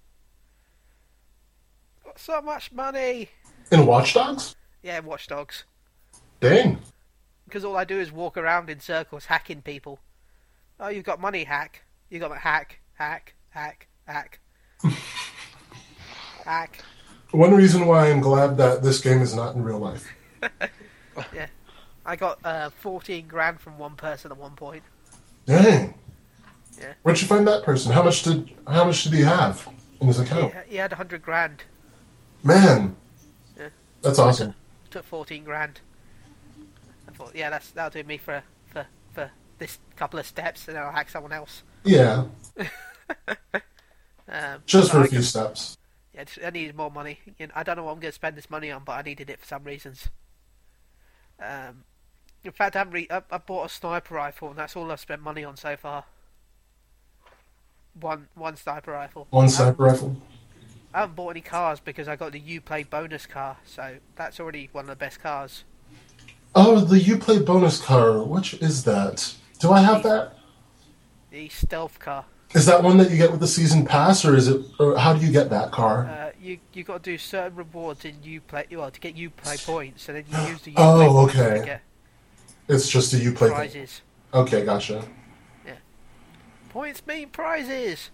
Got so much money. In Watch Dogs? Yeah, Watch Dogs. Dang. Because all I do is walk around in circles hacking people. Oh, you've got money, hack. You got hack, hack, hack, hack. hack. One reason why I'm glad that this game is not in real life. Yeah. I got uh, 14 grand from one person at one point. Dang. Yeah. Where'd you find that person? How much did how much did he have in his account? he had 100 grand. Man. Yeah. That's awesome. Took 14 grand. I thought, yeah, that's that'll do me for for for this couple of steps, and then I'll hack someone else. Yeah. Um, Just for I a few steps. Yeah, I needed more money. You know, I don't know what I'm going to spend this money on, but I needed it for some reasons. Um, in fact, I, haven't re- I, I bought a sniper rifle, and that's all I've spent money on so far. One one sniper rifle. One sniper rifle. I haven't bought any cars because I got the UPlay bonus car, so that's already one of the best cars. Oh, the Uplay bonus car. Which is that? Do I have that? The stealth car. Is that one that you get with the season pass, or is it? Or how do you get that car? Uh, you you got to do certain rewards in UPlay. Well, to get Uplay points, and then you use the UPlay Oh, points okay. to get It's just a Uplay thing. prizes. Okay, gotcha. Yeah, points mean prizes.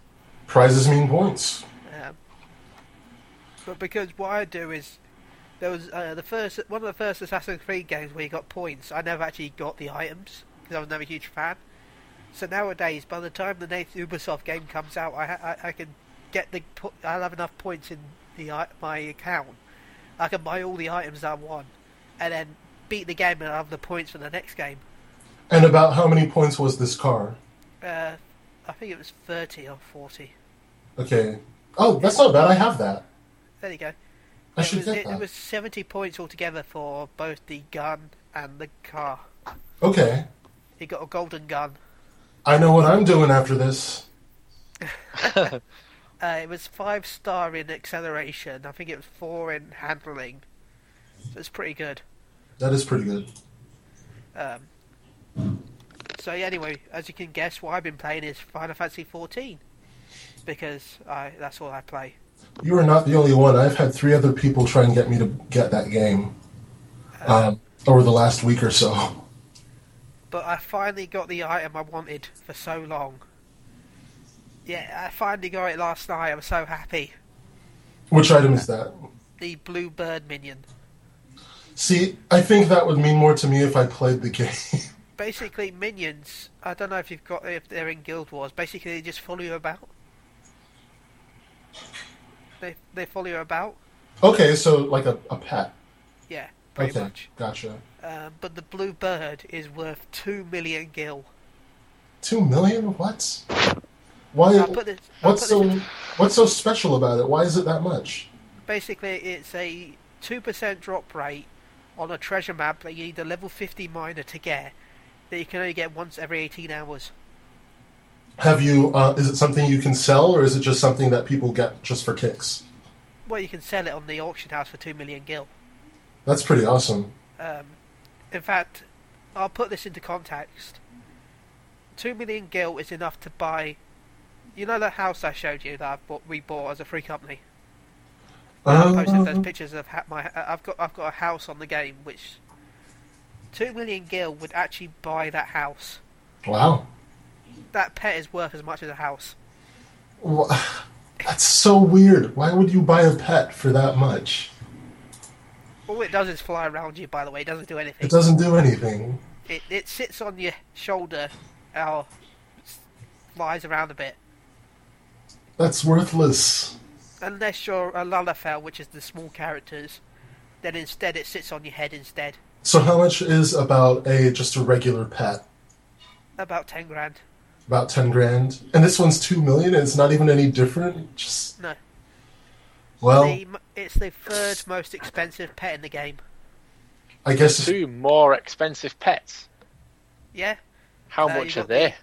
Prizes mean points. Um, but because what I do is there was uh, the first one of the first Assassin's Creed games where you got points. I never actually got the items because I was never a huge fan. So nowadays, by the time the next Ubisoft game comes out, I I, I can get the I'll have enough points in the my account. I can buy all the items I want, and then beat the game and I'll have the points for the next game. And about how many points was this car? Uh, I think it was thirty or forty. Okay. Oh, that's not bad. I have that. There you go. I it should was, get it, that. it was 70 points altogether for both the gun and the car. Okay. He got a golden gun. I know what I'm doing after this. Uh, it was five star in acceleration. I think it was four in handling. So it's pretty good. That is pretty good. Um, so anyway, as you can guess, what I've been playing is Final Fantasy 14 because I that's all I play. You are not the only one. I've had three other people try and get me to get that game um, over the last week or so. But I finally got the item I wanted for so long. Yeah, I finally got it last night. I'm so happy. Which item is that? The blue bird minion. See, I think that would mean more to me if I played the game. basically minions. I don't know if you've got if they're in Guild Wars. Basically, they just follow you about. They they follow you about. okay, so like a, a pet. Yeah, pretty okay, much. gotcha. Um, but the blue bird is worth two million gil. Two million? What? Why? This. What's so What's so special about it? Why is it that much? basically, it's a two percent drop rate on a treasure map that you need a level fifty miner to get. That you can only get once every eighteen hours. Have you? Uh, is it something you can sell, or is it just something that people get just for kicks? Well, you can sell it on the auction house for two million gil. That's pretty awesome. Um, in fact, I'll put this into context. Two million gil is enough to buy. You know that house I showed you that I've bought, we bought as a free company. I posted those Uh, pictures of ha- my. uh, I've got I've got a house on the game which. Two million gil would actually buy that house. wow. That pet is worth as much as a house. Wha- That's so weird. Why would you buy a pet for that much? All it does is fly around you. By the way, it doesn't do anything. It doesn't do anything. It it sits on your shoulder, or flies around a bit. That's worthless. Unless you're a Lalafell, which is the small characters, then instead it sits on your head instead. So how much is about a just a regular pet? About ten grand. About ten grand. And this one's two million. And it's not even any different. Just No. well, The, it's the third most expensive pet in the game. I guess Two more expensive pets. Yeah. How Uh, much are got they?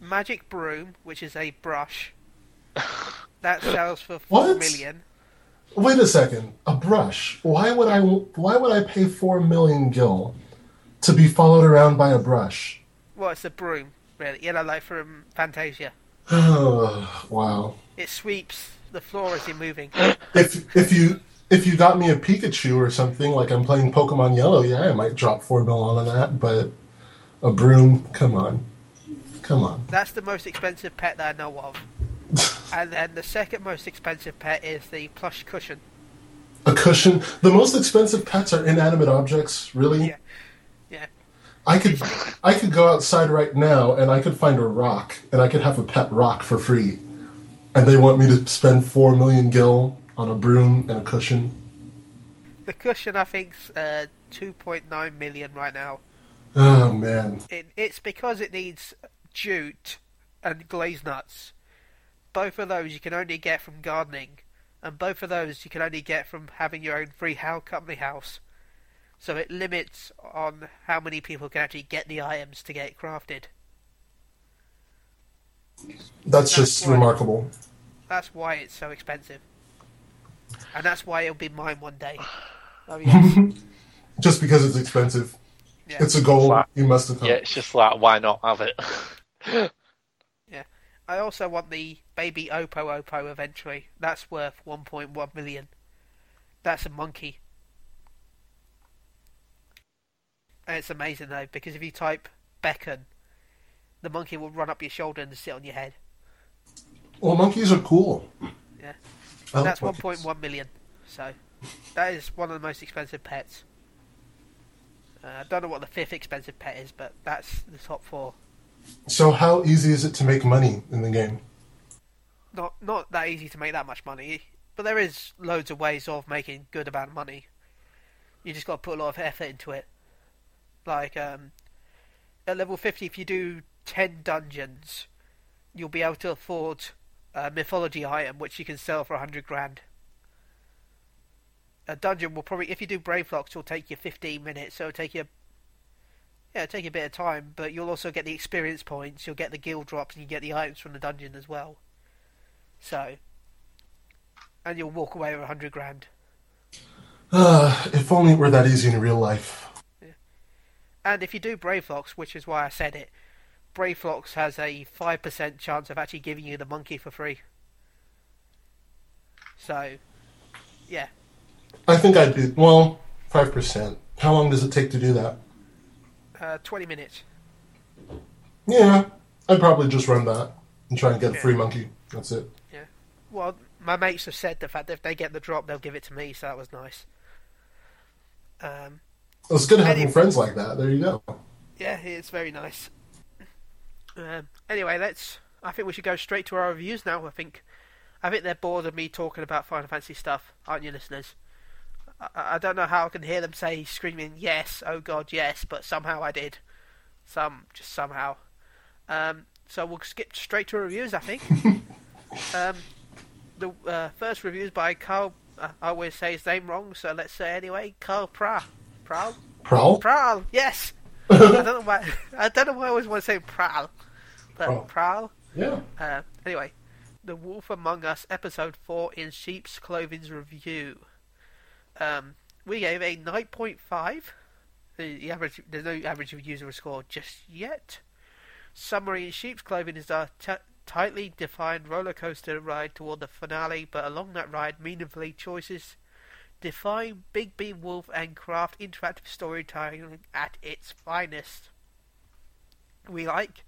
Magic Broom, which is a brush. That sells for What? four million. Wait a second. A brush. Why would I? Why would I pay four million gil to be followed around by a brush? Well, it's a broom, really. You know, like from Fantasia. Oh, wow. It sweeps the floor as you're moving. If if you if you got me a Pikachu or something, like I'm playing Pokemon Yellow, yeah, I might drop four mil on that. But a broom, come on, come on. That's the most expensive pet that I know of. And then the second most expensive pet is the plush cushion. A cushion. The most expensive pets are inanimate objects. Really? Yeah. Yeah. I could, I could go outside right now and I could find a rock and I could have a pet rock for free, and they want me to spend four million gil on a broom and a cushion. The cushion, I think's uh, 2.9 million right now. Oh man. It, it's because it needs jute and glaze nuts. Both of those you can only get from gardening, and both of those you can only get from having your own free house company house. So it limits on how many people can actually get the items to get it crafted. That's just why- remarkable. That's why it's so expensive. And that's why it'll be mine one day. Oh yes. Just because it's expensive. Yeah. It's a goal Flat. you must accomplish. Yeah, it's just like why not have it? I also want the baby Opo-opo eventually. That's worth 1.1 million. That's a monkey. And it's amazing though, because if you type beckon, the monkey will run up your shoulder and sit on your head. Well, monkeys are cool. Yeah. Like That's monkeys. 1.1 million. So, that is one of the most expensive pets. Uh, I don't know what the fifth expensive pet is, but that's the top four. So, how easy is it to make money in the game? not not that easy to make that much money, but there is loads of ways of making good amount of money. You just got to put a lot of effort into it. Like um, at level fifty, if you do ten dungeons, you'll be able to afford a mythology item which you can sell for a hundred grand. A dungeon will probably, if you do Brayflox, it'll take you fifteen minutes. So it'll take you, yeah, it'll take a bit of time, but you'll also get the experience points. You'll get the guild drops, and you get the items from the dungeon as well. So, and you'll walk away with a hundred grand. Uh, if only it were that easy in real life. Yeah. And if you do Brayflox, which is why I said it, Brayflox has a five percent chance of actually giving you the monkey for free. So, yeah, I think I'd be, well, 5%. How long does it take to do that? Uh, twenty minutes. Yeah, I'd probably just run that and try and get a Yeah. free monkey. That's it. Yeah. Well, my mates have said the fact that if they get the drop, they'll give it to me, so that was nice. Um, It's good having friends like that. There you go. yeah, it's very nice. Um, anyway, let's. I think we should go straight to our reviews now. I think, I think they're bored of me talking about Final Fantasy stuff, aren't you, listeners? I, I don't know how I can hear them say screaming yes, oh god, yes, but somehow I did. Some just somehow. Um, so we'll skip straight to reviews. I think. um, the uh, first review is by Carl. Uh, I always say his name wrong, so let's say anyway. Carl Pra. Prowl. Prowl? Prowl. Yes. I don't know why. I don't know why I always want to say Prowl, but Prowl. Prowl. Yeah. Uh, anyway, The Wolf Among Us episode four in Sheep's Clothing's review. Um, we gave a nine point five. The, the average, there's no average user score just yet. Summary in Sheep's Clothing is a tightly defined roller coaster ride toward the finale, but along that ride, meaningfully choices define Big Beam Wolf and craft interactive storytelling at its finest. We like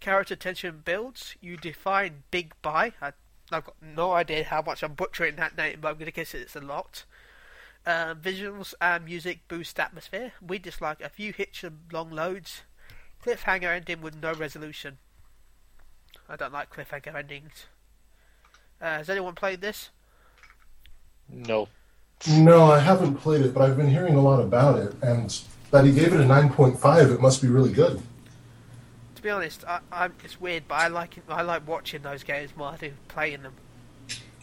character tension builds. You define Big Buy. I, I've got no idea how much I'm butchering that name, but I'm going to guess it's a lot. Uh, visuals and music boost atmosphere. We dislike a few hits and long loads. Cliffhanger ending with no resolution. I don't like cliffhanger endings. Uh, has anyone played this? No. No, I haven't played it, but I've been hearing a lot about it, and that he gave it a 9.5, it must be really good. To be honest, I, I'm, it's weird, but I like it, I like watching those games more than playing them.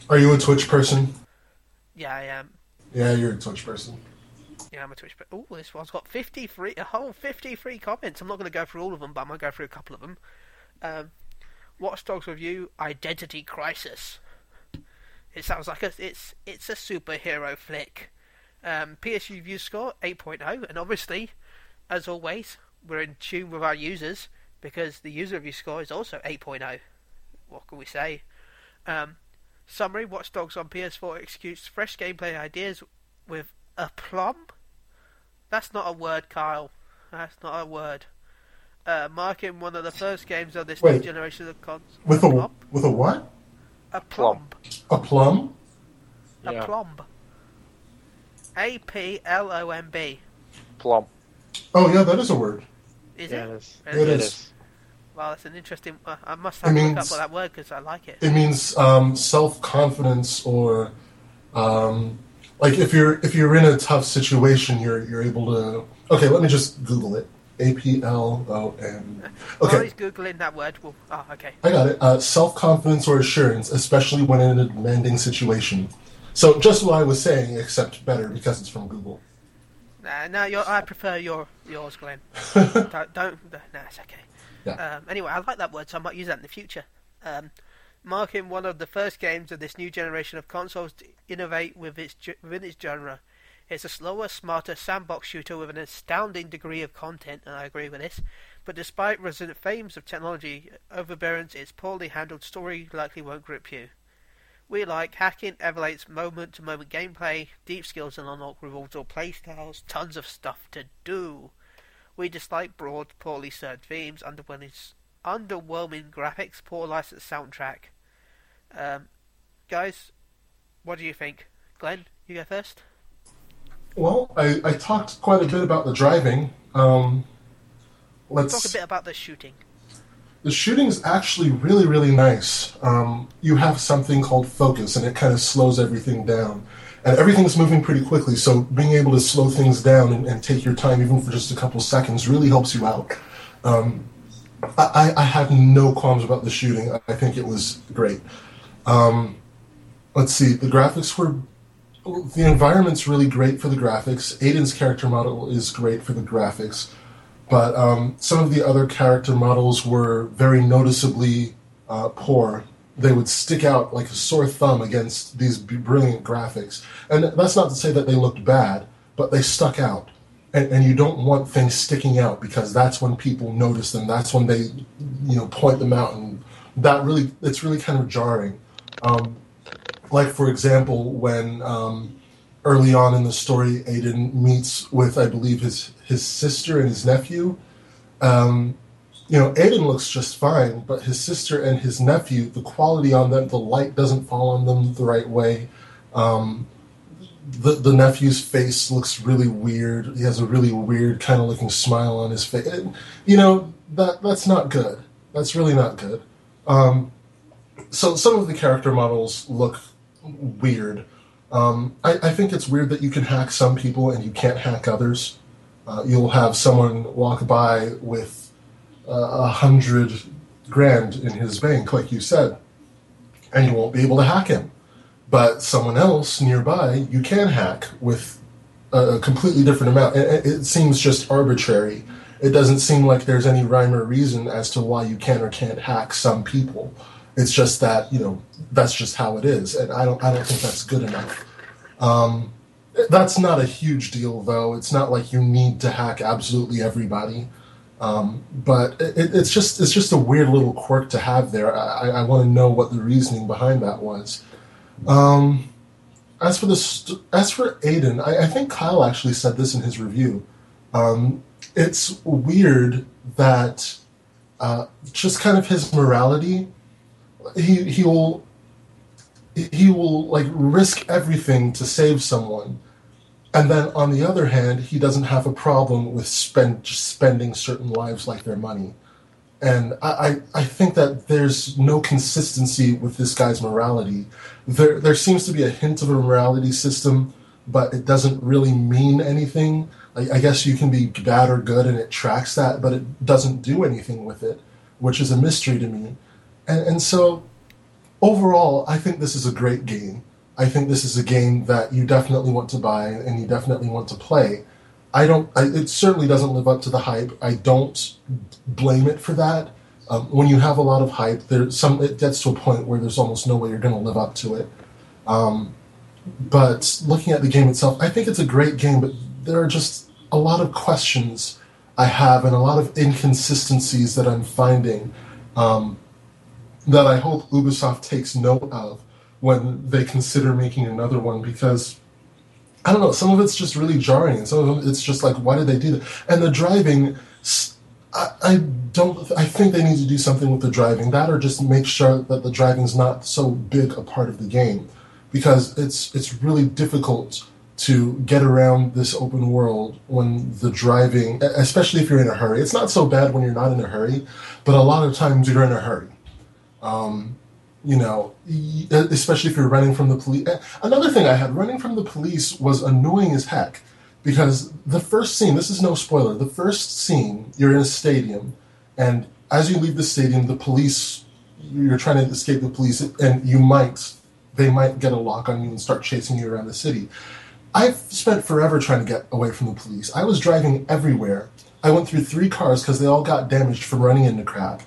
Are you a Twitch person? Yeah, I am. Yeah, you're a Twitch person. Yeah, I'm a Twitch. But oh, this one's got 53, a whole 53 comments. I'm not going to go through all of them, but I'm going to go through a couple of them. Um, Watch Dogs review: Identity Crisis. It sounds like a, it's it's a superhero flick. Um, PS review score 8.0, and obviously, as always, we're in tune with our users because the user review score is also 8.0. What can we say? Um, Summary: Watch Dogs on PS4 executes fresh gameplay ideas with aplomb. That's not a word, Kyle. That's not a word. Uh, marking one of the first games of this Wait. new generation of consoles. With a with a what? aplomb. A plum? Yeah. Aplomb. A P L O M B. Plum. Oh yeah, that is a word. Is Yeah, it? it is. Really? It It is. Well, that's an interesting. Uh, I must It have to look means- up that word because I like it. It means um, self confidence or um, like if you're if you're in a tough situation, you're you're able to. Okay, let me just Google it. A P L O. While Okay, he's googling that word, well, oh, okay. I got it. Uh, self confidence or assurance, especially when in a demanding situation. So just what I was saying, except better because it's from Google. Nah, no, I prefer your yours, Glenn. don't, don't. Nah, it's okay. Um, anyway, I like that word, so I might use that in the future. Um, marking one of the first games of this new generation of consoles to innovate with its within its genre. It's a slower, smarter sandbox shooter with an astounding degree of content, and I agree with this. But despite recent fames of technology overbearance, its poorly handled story likely won't grip you. We like hacking, Everlate's moment-to-moment gameplay, deep skills and unlock rewards or playstyles, tons of stuff to do. We dislike broad, poorly served themes, underwhelming, underwhelming graphics, poor licensed soundtrack. Um, guys, what do you think? Glenn, you go first. Well, I, I talked quite a bit about the driving. Um, let's Talk a bit about the shooting. The shooting's actually really, really nice. Um, you have something called focus, and it kind of slows everything down. And everything's moving pretty quickly, so being able to slow things down and, and take your time, even for just a couple seconds, really helps you out. Um, I, I have no qualms about the shooting. I I think it was great. Um, let's see, the graphics were. The environment's really great for the graphics. Aiden's character model is great for the graphics but um, some of the other character models were very noticeably uh, poor. They would stick out like a sore thumb against these brilliant graphics. And that's not to say that they looked bad, but they stuck out. And, and you don't want things sticking out because that's when people notice them. That's when they, you know, point them out, and that really, it's really kind of jarring. Um, like for example, when um, early on in the story, Aiden meets with, I believe, his his sister and his nephew. Um, you know, Aiden looks just fine, but his sister and his nephew, the quality on them, the light doesn't fall on them the right way. Um, the the nephew's face looks really weird. He has a really weird kind of looking smile on his face. And, you know that that's not good. That's really not good. Um, so some of the character models look weird. Um, I, I think it's weird that you can hack some people and you can't hack others. Uh, you'll have someone walk by with a hundred grand in his bank, like you said, and you won't be able to hack him. But someone else nearby, you can hack with a, completely different amount. It, it seems just arbitrary. It doesn't seem like there's any rhyme or reason as to why you can or can't hack some people. It's just that you know that's just how it is, and I don't I don't think that's good enough. Um, that's not a huge deal, though. It's not like you need to hack absolutely everybody. Um, but it, it's just it's just a weird little quirk to have there. I, I want to know what the reasoning behind that was. Um, as for the st- as for Aiden, I, I think Kyle actually said this in his review. Um, it's weird that uh, just kind of his morality. He he will he will like risk everything to save someone and then on the other hand he doesn't have a problem with spend spending certain lives like their money. And I, I, I think that there's no consistency with this guy's morality. There there seems to be a hint of a morality system but it doesn't really mean anything. I, I guess you can be bad or good and it tracks that but it doesn't do anything with it which is a mystery to me. And, and so overall, I think this is a great game. I think this is a game that you definitely want to buy and you definitely want to play. I don't. I, it certainly doesn't live up to the hype. I don't blame it for that. Um, when you have a lot of hype, there's some. It gets to a point where there's almost no way you're going to live up to it. Um, but looking at the game itself, I think it's a great game. But there are just a lot of questions I have and a lot of inconsistencies that I'm finding. Um, that I hope Ubisoft takes note of when they consider making another one because I don't know. Some of it's just really jarring, and some of it's just like, why did they do that? And the driving, I don't. I think they need to do something with the driving. That or just make sure that the driving's not so big a part of the game, because it's it's really difficult to get around this open world when the driving, especially if you're in a hurry. It's not so bad when you're not in a hurry, but a lot of times you're in a hurry um, you know, especially if you're running from the police. Another thing I had running from the police was annoying as heck because the first scene, this is no spoiler, the first scene, you're in a stadium, and as you leave the stadium, the police, you're trying to escape the police, and you might, they might get a lock on you and start chasing you around the city. I've spent forever trying to get away from the police. I was driving everywhere. I went through three cars because they all got damaged from running into crap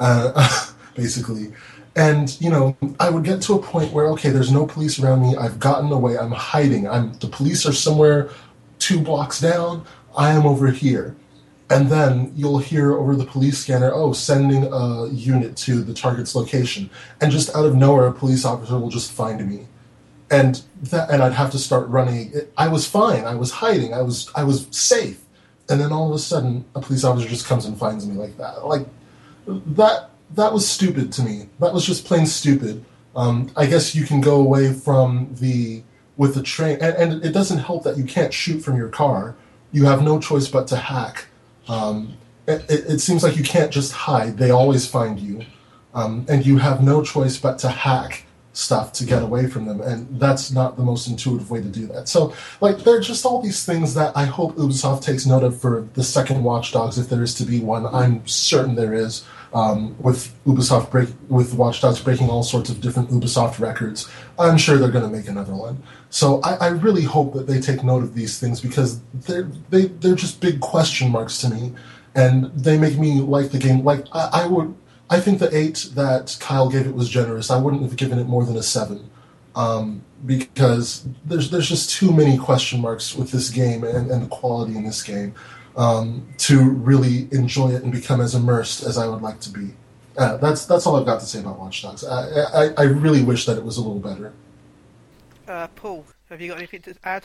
uh, basically. And you know, I would get to a point where okay, there's no police around me. I've gotten away. I'm hiding. I'm the police are somewhere two blocks down. I am over here. And then you'll hear over the police scanner, oh, sending a unit to the target's location. And just out of nowhere, a police officer will just find me. And that, and I'd have to start running. I was fine. I was hiding. I was, I was safe. And then all of a sudden, a police officer just comes and finds me like that. Like, that that was stupid to me. That was just plain stupid. Um, I guess you can go away from the with the train, and, and it doesn't help that you can't shoot from your car. You have no choice but to hack. Um, it, it seems like you can't just hide; they always find you, um, and you have no choice but to hack stuff to get away from them, and that's not the most intuitive way to do that. So, like, there are just all these things that I hope Ubisoft takes note of for the second Watch Dogs, if there is to be one. I'm certain there is. Um, with Ubisoft break with Watch Dogs breaking all sorts of different Ubisoft records, I'm sure they're going to make another one. So I, I really hope that they take note of these things because they're they, they're just big question marks to me, and they make me like the game. Like I, I would, I think the eight that Kyle gave it was generous. I wouldn't have given it more than a seven um, because there's there's just too many question marks with this game and, and the quality in this game um, to really enjoy it and become as immersed as I would like to be. Uh, that's that's all I've got to say about Watch Dogs. I, I I really wish that it was a little better. Uh, Paul, have you got anything to add?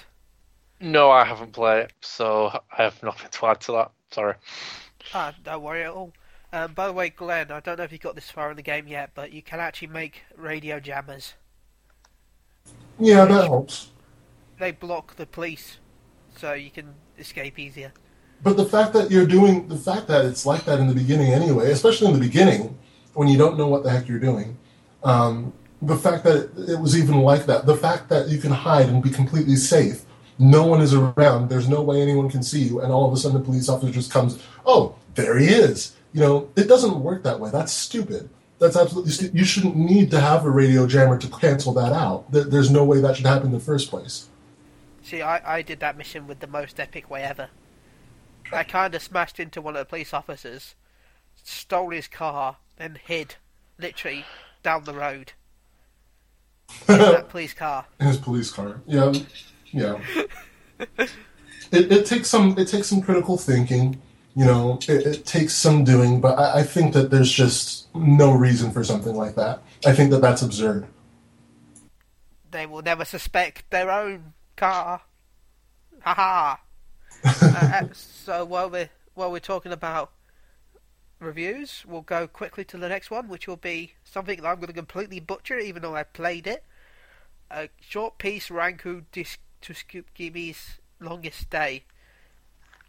No, I haven't played it, so I have nothing to add to that. Sorry. Ah, don't worry at all. Um, by the way, Glenn, I don't know if you got this far in the game yet, but you can actually make radio jammers. Yeah, that helps. They block the police, so you can escape easier. But the fact that you're doing the fact that it's like that in the beginning anyway, especially in the beginning when you don't know what the heck you're doing, um, the fact that it, it was even like that, the fact that you can hide and be completely safe, no one is around, there's no way anyone can see you, and all of a sudden the police officer just comes, oh, there he is. You know, it doesn't work that way. That's stupid. That's absolutely. You shouldn't need to have a radio jammer to cancel that out. There, there's no way that should happen in the first place. See, I, I did that mission with the most epic way ever. I kind of smashed into one of the police officers, stole his car, then hid, literally, down the road. That police car. his police car. Yeah, yeah. it, it takes some it takes some critical thinking. You know, it, it takes some doing, but I, I think that there's just no reason for something like that. I think that that's absurd. They will never suspect their own car. Haha. Uh, so while we're while we're talking about reviews, we'll go quickly to the next one, which will be something that I'm going to completely butcher, even though I played it. A Short Peace, Ranku Dis- Tsukimi's longest day.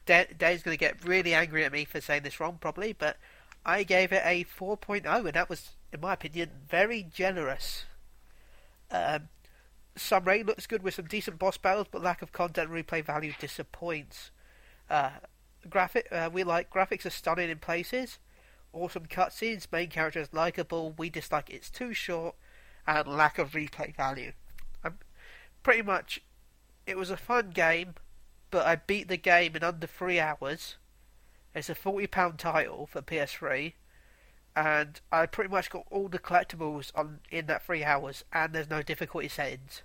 Da- Dave's going to get really angry at me for saying this wrong, probably, but I gave it a 4.0, and that was, in my opinion, very generous. Um, Summary looks good with some decent boss battles, but lack of content and replay value disappoints. Uh, graphic, uh, we like graphics are stunning in places, awesome cutscenes, main character is likable. We dislike it's too short and lack of replay value. I'm pretty much, it was a fun game, but I beat the game in under three hours. It's a forty pound title for PS3, and I pretty much got all the collectibles on in that three hours, and there's no difficulty settings.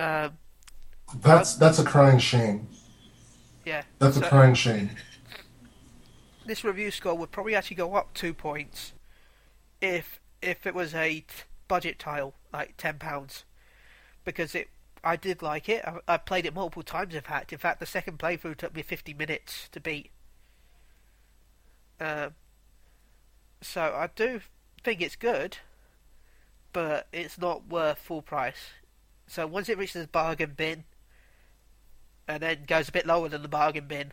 Um, That's that's a crying shame. yeah. That's a crying shame. this review score would probably actually go up two points if if it was a budget tile, like ten pounds, because it. I did like it. I, I played it multiple times. In fact, in fact, the second playthrough took me fifty minutes to beat. Um, so I do think it's good, but it's not worth full price. So once it reaches the bargain bin, and then goes a bit lower than the bargain bin,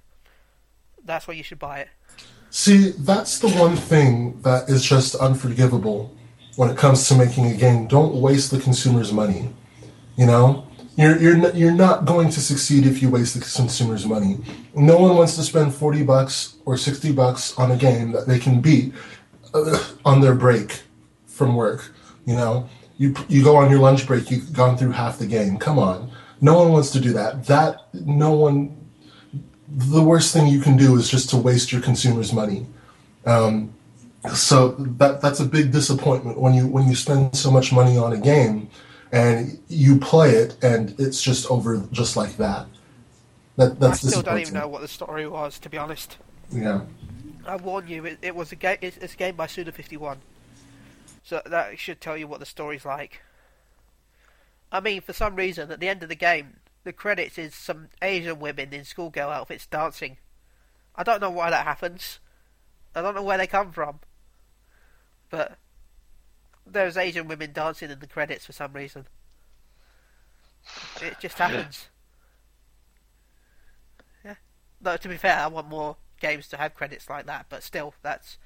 that's when you should buy it. See, that's the one thing that is just unforgivable when it comes to making a game. Don't waste the consumer's money. You know, you're you're you're not going to succeed if you waste the consumer's money. No one wants to spend forty bucks or sixty bucks on a game that they can beat uh, on their break from work. You know, you you go on your lunch break, you've gone through half the game. Come on, no one wants to do that. That no one. The worst thing you can do is just to waste your consumers' money. Um, so that that's a big disappointment when you when you spend so much money on a game and you play it and it's just over just like that. That that's I still don't even know what the story was, to be honest. Yeah. I warn you, it, it was a game. It's, it's a game by Suda Fifty One, so that should tell you what the story's like. I mean, for some reason, at the end of the game, the credits is some Asian women in schoolgirl outfits dancing. I don't know why that happens. I don't know where they come from, but there's Asian women dancing in the credits for some reason. It just happens. Yeah. No, to be fair, I want more games to have credits like that, but still, that's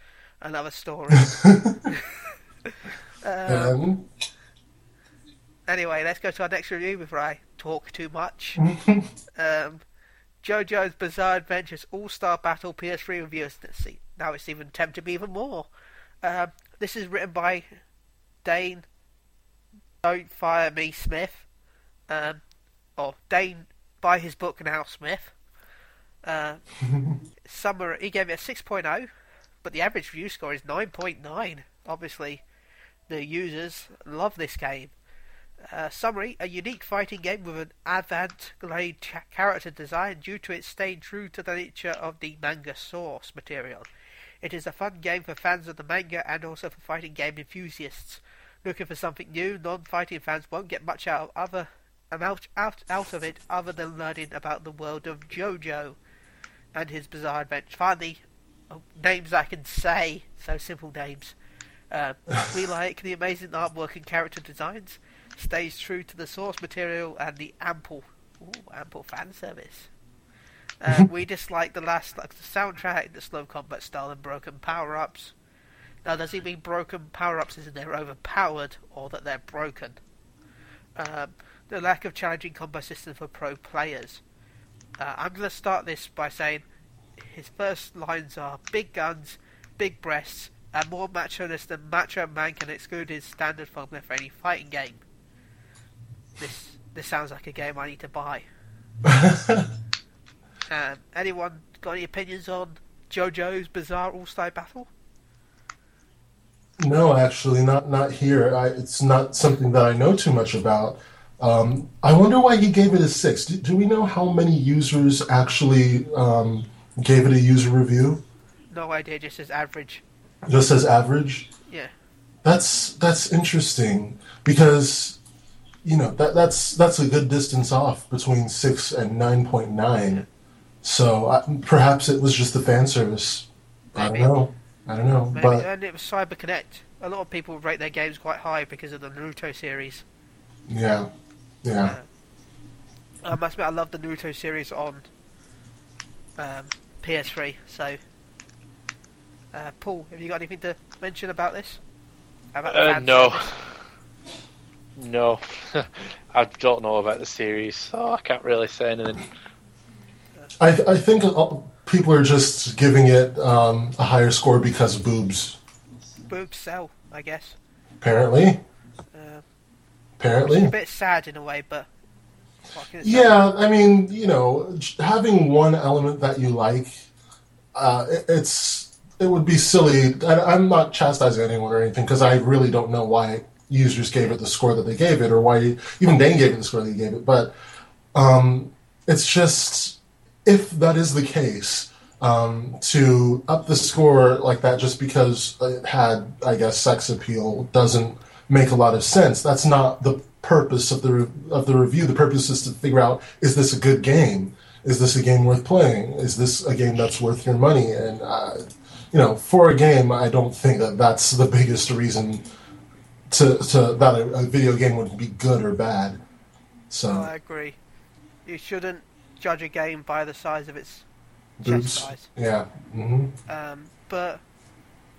another story. Um, Anyway, let's go to our next review before I talk too much. um, JoJo's Bizarre Adventures All Star Battle PS3 review. See, now it's even tempted me even more. Um, this is written by Dane. Don't fire me, Smith. Um, or Dane by his book now, Smith. Uh, summary. He gave it a 6.0, but the average review score is 9.9. Obviously, the users love this game. Uh, summary: A unique fighting game with an avant-garde character design due to its staying true to the nature of the manga source material. It is a fun game for fans of the manga and also for fighting game enthusiasts. Looking for something new, non-fighting fans won't get much out of other out, out, out of it other than learning about the world of JoJo and his bizarre adventure. Finally, oh, names I can say, so simple names. Uh, we like the amazing artwork and character designs stays true to the source material and the ample, ooh, ample fan service. Uh, we dislike the last, like the soundtrack, the slow combat style, and broken power ups. Now, does he mean broken power ups as in they're overpowered or that they're broken? Um, the lack of challenging combat system for pro players. Uh, I'm going to start this by saying his first lines are big guns, big breasts, and more macho-ness than Macho Man can exclude his standard formula for any fighting game. This this sounds like a game I need to buy. Um, anyone got any opinions on JoJo's Bizarre All Star Battle? no, actually, not not here. I, it's not something that I know too much about. Um, I wonder why he gave it a six. Do, do we know how many users actually um, gave it a user review? No idea, just as average. Just as average. Yeah. That's that's interesting because you know that that's that's a good distance off between six and nine point nine. So uh, perhaps it was just the fan service. I don't know. I don't know. Maybe, But and it was Cyber Connect. A lot of people rate their games quite high because of the Naruto series. yeah, yeah. I must admit, I love the Naruto series on um, PS3. So, uh, Paul, have you got anything to mention about this? About Uh, no. No, I don't know about the series, so I can't really say anything. I I think people are just giving it um, a higher score because boobs. Boobs sell, I guess. Apparently, Uh, apparently. a bit sad in a way, but. what can it say? Yeah, I mean, you know, having one element that you like, uh, it, it's it would be silly. I, I'm not chastising anyone or anything because I really don't know why users gave it the score that they gave it, or why even Dane gave it the score that he gave it. But um, it's just if that is the case, um, to up the score like that just because it had, I guess, sex appeal doesn't make a lot of sense. That's not the purpose of the re- of the review. The purpose is to figure out is this a good game? Is this a game worth playing? Is this a game that's worth your money? And uh, you know, for a game, I don't think that that's the biggest reason to, to that a, a video game would be good or bad. So I agree. You shouldn't judge a game by the size of its chest boobs, size. yeah. hmm Um, but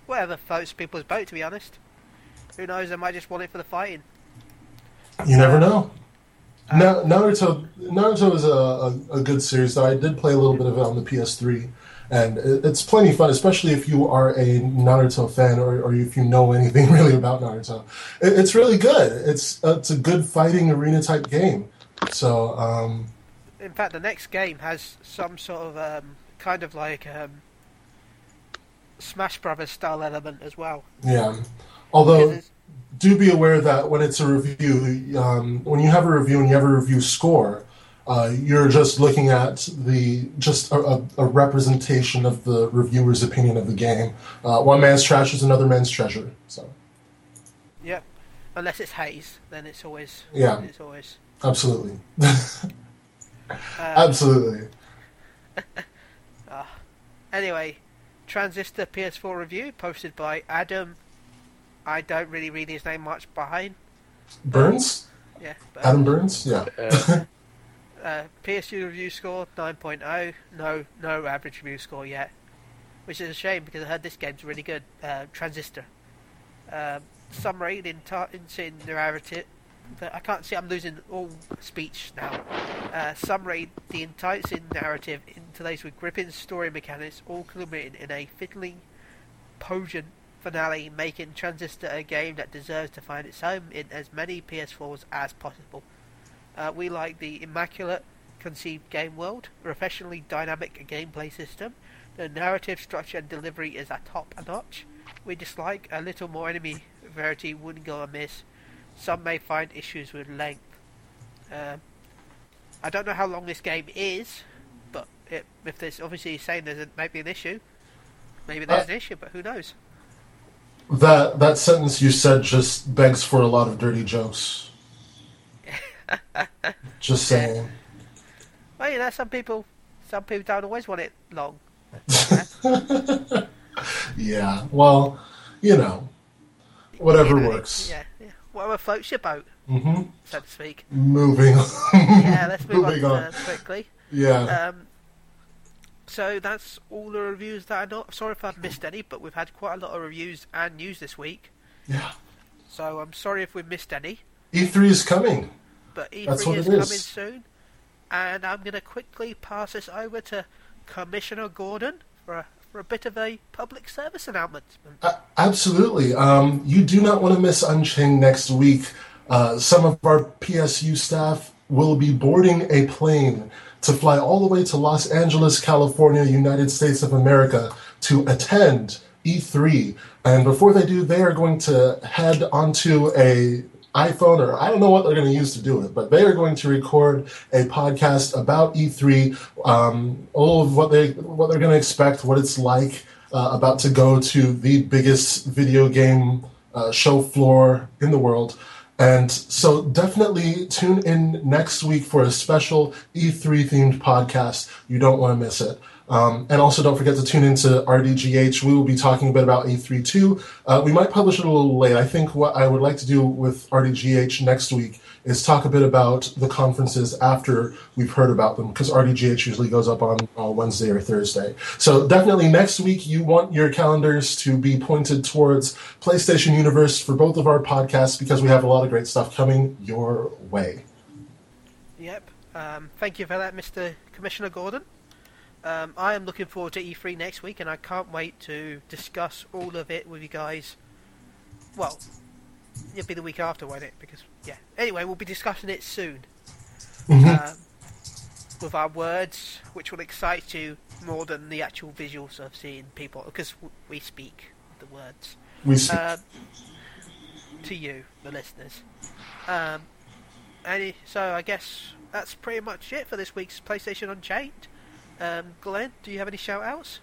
whatever floats people's boat, to be honest. Who knows? They might just want it for the fighting. You never know. Na- Naruto Naruto is a, a, a good series that I did play a little bit of it on the PS3, and it's plenty fun, especially if you are a Naruto fan or, or if you know anything really about Naruto. It, it's really good. It's it's a good fighting arena type game. So um, In fact, the next game has some sort of um, kind of like um, Smash Brothers style element as well. yeah, although. Do be aware that when it's a review, um, when you have a review and you have a review score, uh, you're just looking at the just a, a, a representation of the reviewer's opinion of the game. Uh, one man's trash is another man's treasure. So Yep. Unless it's Haze, then it's always Yeah. It's always. absolutely, Um, absolutely. Anyway, Transistor PS4 review posted by Adam. I don't really read his name much behind. Burns, Yeah. But, Adam Burns, yeah. Uh, PSU review score 9.0. No, no average review score yet, which is a shame because I heard this game's really good. Uh, Transistor. Um, summary in, ta- in, narrative. I can't see. I'm losing all speech now. Uh, summary: The enticing narrative interlaced with gripping story mechanics, all culminating in a fiddling, poignant finale, making Transistor a game that deserves to find its home in as many PS4s as possible. Uh, we like the immaculate conceived game world, professionally dynamic gameplay system. The narrative structure and delivery is a top notch. We dislike a little more enemy variety wouldn't go amiss. Some may find issues with length. Um, I don't know how long this game is, but it, if there's obviously saying there's a, maybe an issue, maybe there's an issue, but who knows? That that sentence you said just begs for a lot of dirty jokes. Just saying. Well, you know, some people, some people don't always want it long. Yeah. Well, you know, whatever works. Yeah, yeah. Whatever floats your boat, mm-hmm. so to speak. Moving. Yeah, let's move on, Moving on. Uh, quickly. Yeah. Um, so that's all the reviews that I know. Sorry if I've missed any, but we've had quite a lot of reviews and news this week. yeah. So I'm sorry if we've missed any. E3 is coming. But E3 That's what is coming soon, and I'm going to quickly pass this over to Commissioner Gordon for a, for a bit of a public service announcement. A- absolutely. Um, you do not want to miss Unchained next week. Uh, some of our PSU staff will be boarding a plane to fly all the way to Los Angeles, California, United States of America to attend E3. And before they do, they are going to head onto a iPhone or I don't know what they're going to use to do it, but they are going to record a podcast about E3, um, all of what they what they're going to expect, what it's like uh, about to go to the biggest video game uh, show floor in the world. And so definitely tune in next week for a special E3 themed podcast. You don't want to miss it. Um, and also don't forget to tune into RDGH. We will be talking a bit about E3 too. Uh, we might publish it a little late. I think what I would like to do with RDGH next week is talk a bit about the conferences after we've heard about them because RDGH usually goes up on uh, Wednesday or Thursday. So definitely next week you want your calendars to be pointed towards PlayStation Universe for both of our podcasts because we have a lot of great stuff coming your way. Yep. Um, thank you for that, Mr. Commissioner Gordon. Um, I am looking forward to E3 next week, and I can't wait to discuss all of it with you guys. Well, it'll be the week after, won't it? Because yeah. Anyway, we'll be discussing it soon. Um, with our words, which will excite you more than the actual visuals of seeing people, because we speak the words We see. um, to you, the listeners. Um, any, so I guess that's pretty much it for this week's PlayStation Unchained. Um, Glenn, do you have any shout outs?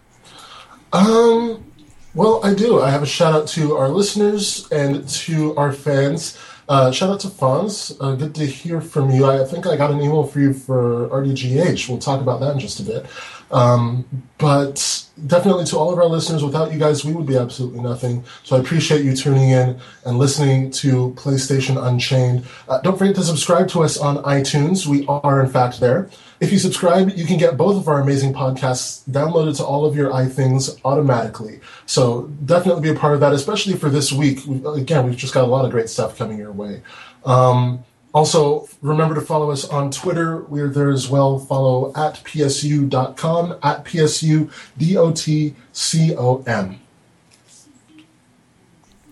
Um, Well, I do. I have a shout out to our listeners and to our fans. Uh, shout out to Fonz. Uh, good to hear from you. I think I got an email for you for RDGH. We'll talk about that in just a bit. Um, but definitely to all of our listeners, without you guys, we would be absolutely nothing. So I appreciate you tuning in and listening to PlayStation Unchained. Uh, don't forget to subscribe to us on iTunes. We are, in fact, there. If you subscribe, you can get both of our amazing podcasts downloaded to all of your iThings automatically. So definitely be a part of that, especially for this week. Again, we've just got a lot of great stuff coming your way. Um, also, remember to follow us on Twitter. We're there as well. Follow at psu.com, at psu, psu.dotcom.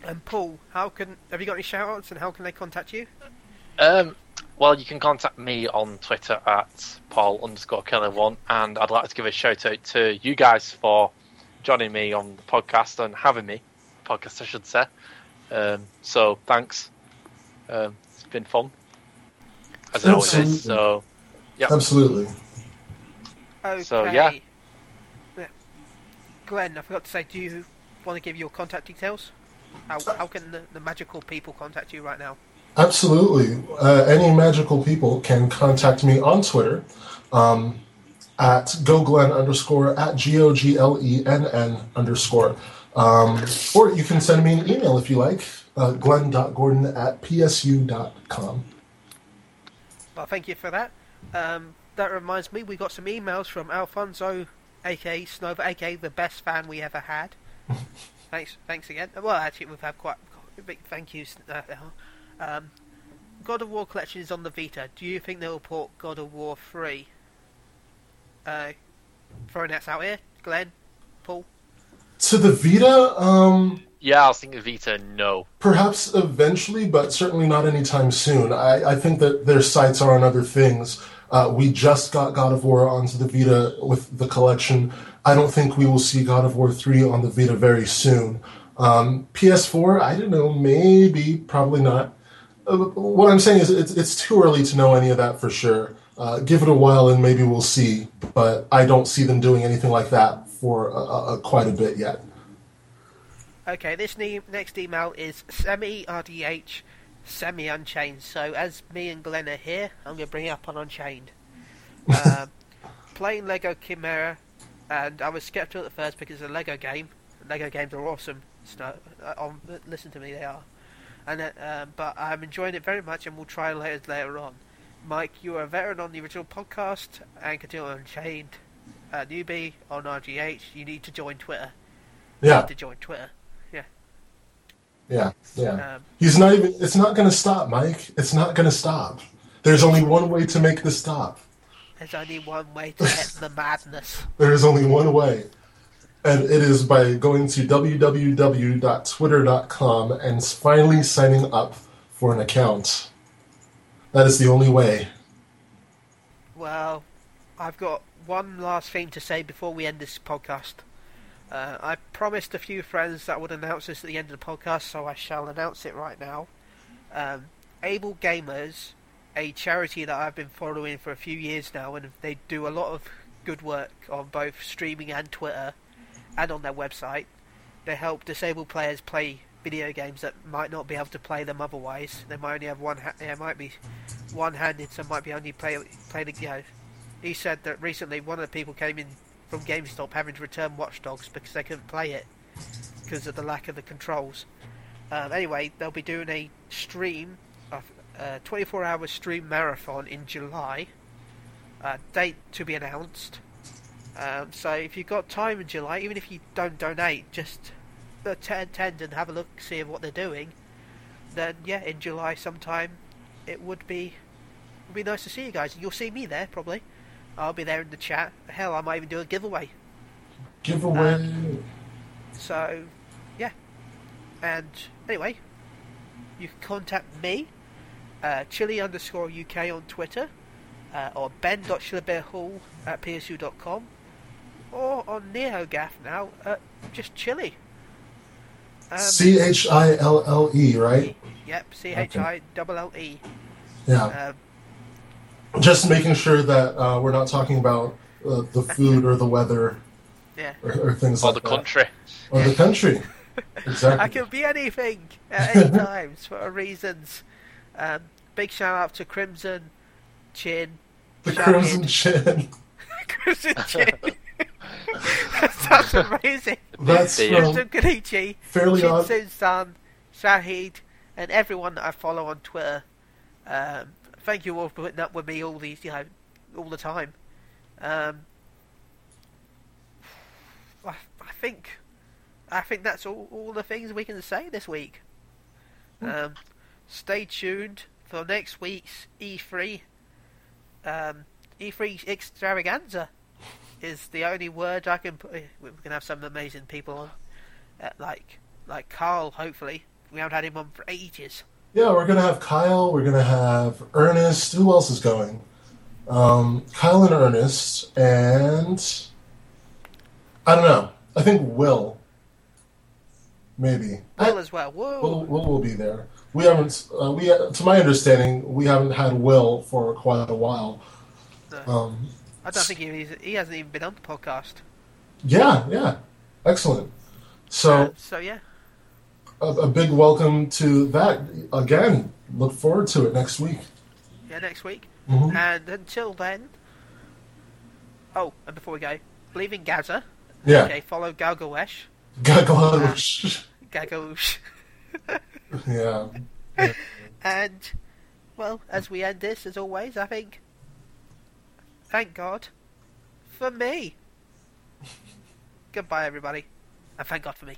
And Paul, how can have you got any shout outs and how can they contact you? Um, well, you can contact me on Twitter at Paul underscore Killer One, and I'd like to give a shout out to you guys for joining me on the podcast and having me podcast, I should say. Um, so thanks. Um, it's been fun as it always Absolutely. is. So yeah, Absolutely. Okay. So, yeah. Yeah. Glenn, I forgot to say, do you want to give your contact details? How, how can the, the magical people contact you right now? Absolutely. Uh, any magical people can contact me on Twitter um, at goglenn underscore at g o g l e n n underscore. Um, or you can send me an email if you like, uh, glenn.gordon at psu.com. Well, thank you for that. Um, that reminds me, we got some emails from Alfonso, aka Snova, aka the best fan we ever had. thanks, thanks again. Well, actually, we've had quite a big thank yous. Uh, um, God of War collection is on the Vita. Do you think they'll port God of War 3? Uh, throwing that out here, Glenn, Paul. To the Vita, um, yeah, I was thinking Vita. No, Perhaps eventually, but certainly not anytime soon. I, I think that their sights are on other things. Uh, we just got God of War onto the Vita with the collection. I don't think we will see God of War 3 on the Vita very soon. Um, PS4, I don't know, maybe, probably not. Uh, what I'm saying is it's, it's too early to know any of that for sure. Uh, give it a while and maybe we'll see, but I don't see them doing anything like that for a, a, quite a bit yet. Okay, this ne- next email is semi RDH semi Unchained. So as me and Glenn are here, I'm going to bring it up on Unchained. um, playing Lego Chimera, and I was skeptical at first because it's a Lego game. Lego games are awesome. So, uh, on, listen to me, they are. And uh, um, but I'm enjoying it very much, and we'll try later later on. Mike, you are a veteran on the original podcast and on Unchained. Uh, newbie on RGH, you need to join Twitter. Yeah. You need to join Twitter. yeah, yeah. Um, He's not even. It's not going to stop, Mike. It's not going to stop. There's only one way to make this stop. There's only one way to get the madness. There is only one way, and it is by going to www.twitter.com and finally signing up for an account. That is the only way. Well, I've got one last thing to say before we end this podcast. Uh, I promised a few friends that I would announce this at the end of the podcast, so I shall announce it right now. Um, Able Gamers, a charity that I've been following for a few years now, and they do a lot of good work on both streaming and Twitter, and on their website. They help disabled players play video games that might not be able to play them otherwise. They might only have one. Ha- they might be one-handed, so might be only play play the. Know, he said that recently one of the people came in from GameStop having to return Watch Dogs because they couldn't play it because of the lack of the controls. Um, anyway, they'll be doing a stream, a 24-hour stream marathon in July. Uh, date to be announced. Um, so if you've got time in July, even if you don't donate, just attend, attend and have a look, see what they're doing. Then yeah, in July sometime, it would be would be nice to see you guys. You'll see me there probably. I'll be there in the chat. Hell, I might even do a giveaway. Giveaway. So, yeah. And anyway, you can contact me, uh, chili underscore UK on Twitter, uh, or ben.shillerbearhall at psu.com, or on NeoGaf now at just chili. Um, C H I L L E, right? Yep, C H I double L E. Yeah. Um, Just making sure that uh, we're not talking about uh, the food or the weather. Yeah. or, or things or like the that. country. or the country. Exactly. I can be anything at any times for reasons. Um, big shout out to Crimson Chin. the Crimson Chin. Crimson Chin. That's amazing. That's The, from Kenichi, Fairly Shin Odd. Sun San, Shahid, and everyone that I follow on Twitter. Um, thank you all for putting up with me all these, you know, all the time. Um, I, I think, I think that's all, all the things we can say this week. Um, stay tuned for next week's E3. Um, E3 extravaganza is the only word I can put. We're gonna have some amazing people on, uh, like like Carl. Hopefully, we haven't had him on for ages. Yeah, we're gonna have Kyle. We're gonna have Ernest. Who else is going? Um, Kyle and Ernest, and I don't know. I think Will. Maybe. Will as well. Whoa. Will, Will will be there. We haven't. Uh, we, to my understanding, we haven't had Will for quite a while. No. Um, I don't think he, he hasn't even been on the podcast. yeah, yeah, excellent. So Uh, so yeah, a, a big welcome to that again. Look forward to it next week. yeah, next week. Mhm. And until then, oh, and before we go, believe in Gaza. Yeah, Okay, follow Galgawesh. Gaglash. Gagoosh. yeah. yeah. And, well, as we end this, as always, I think, thank God for me. Goodbye, everybody. And thank God for me.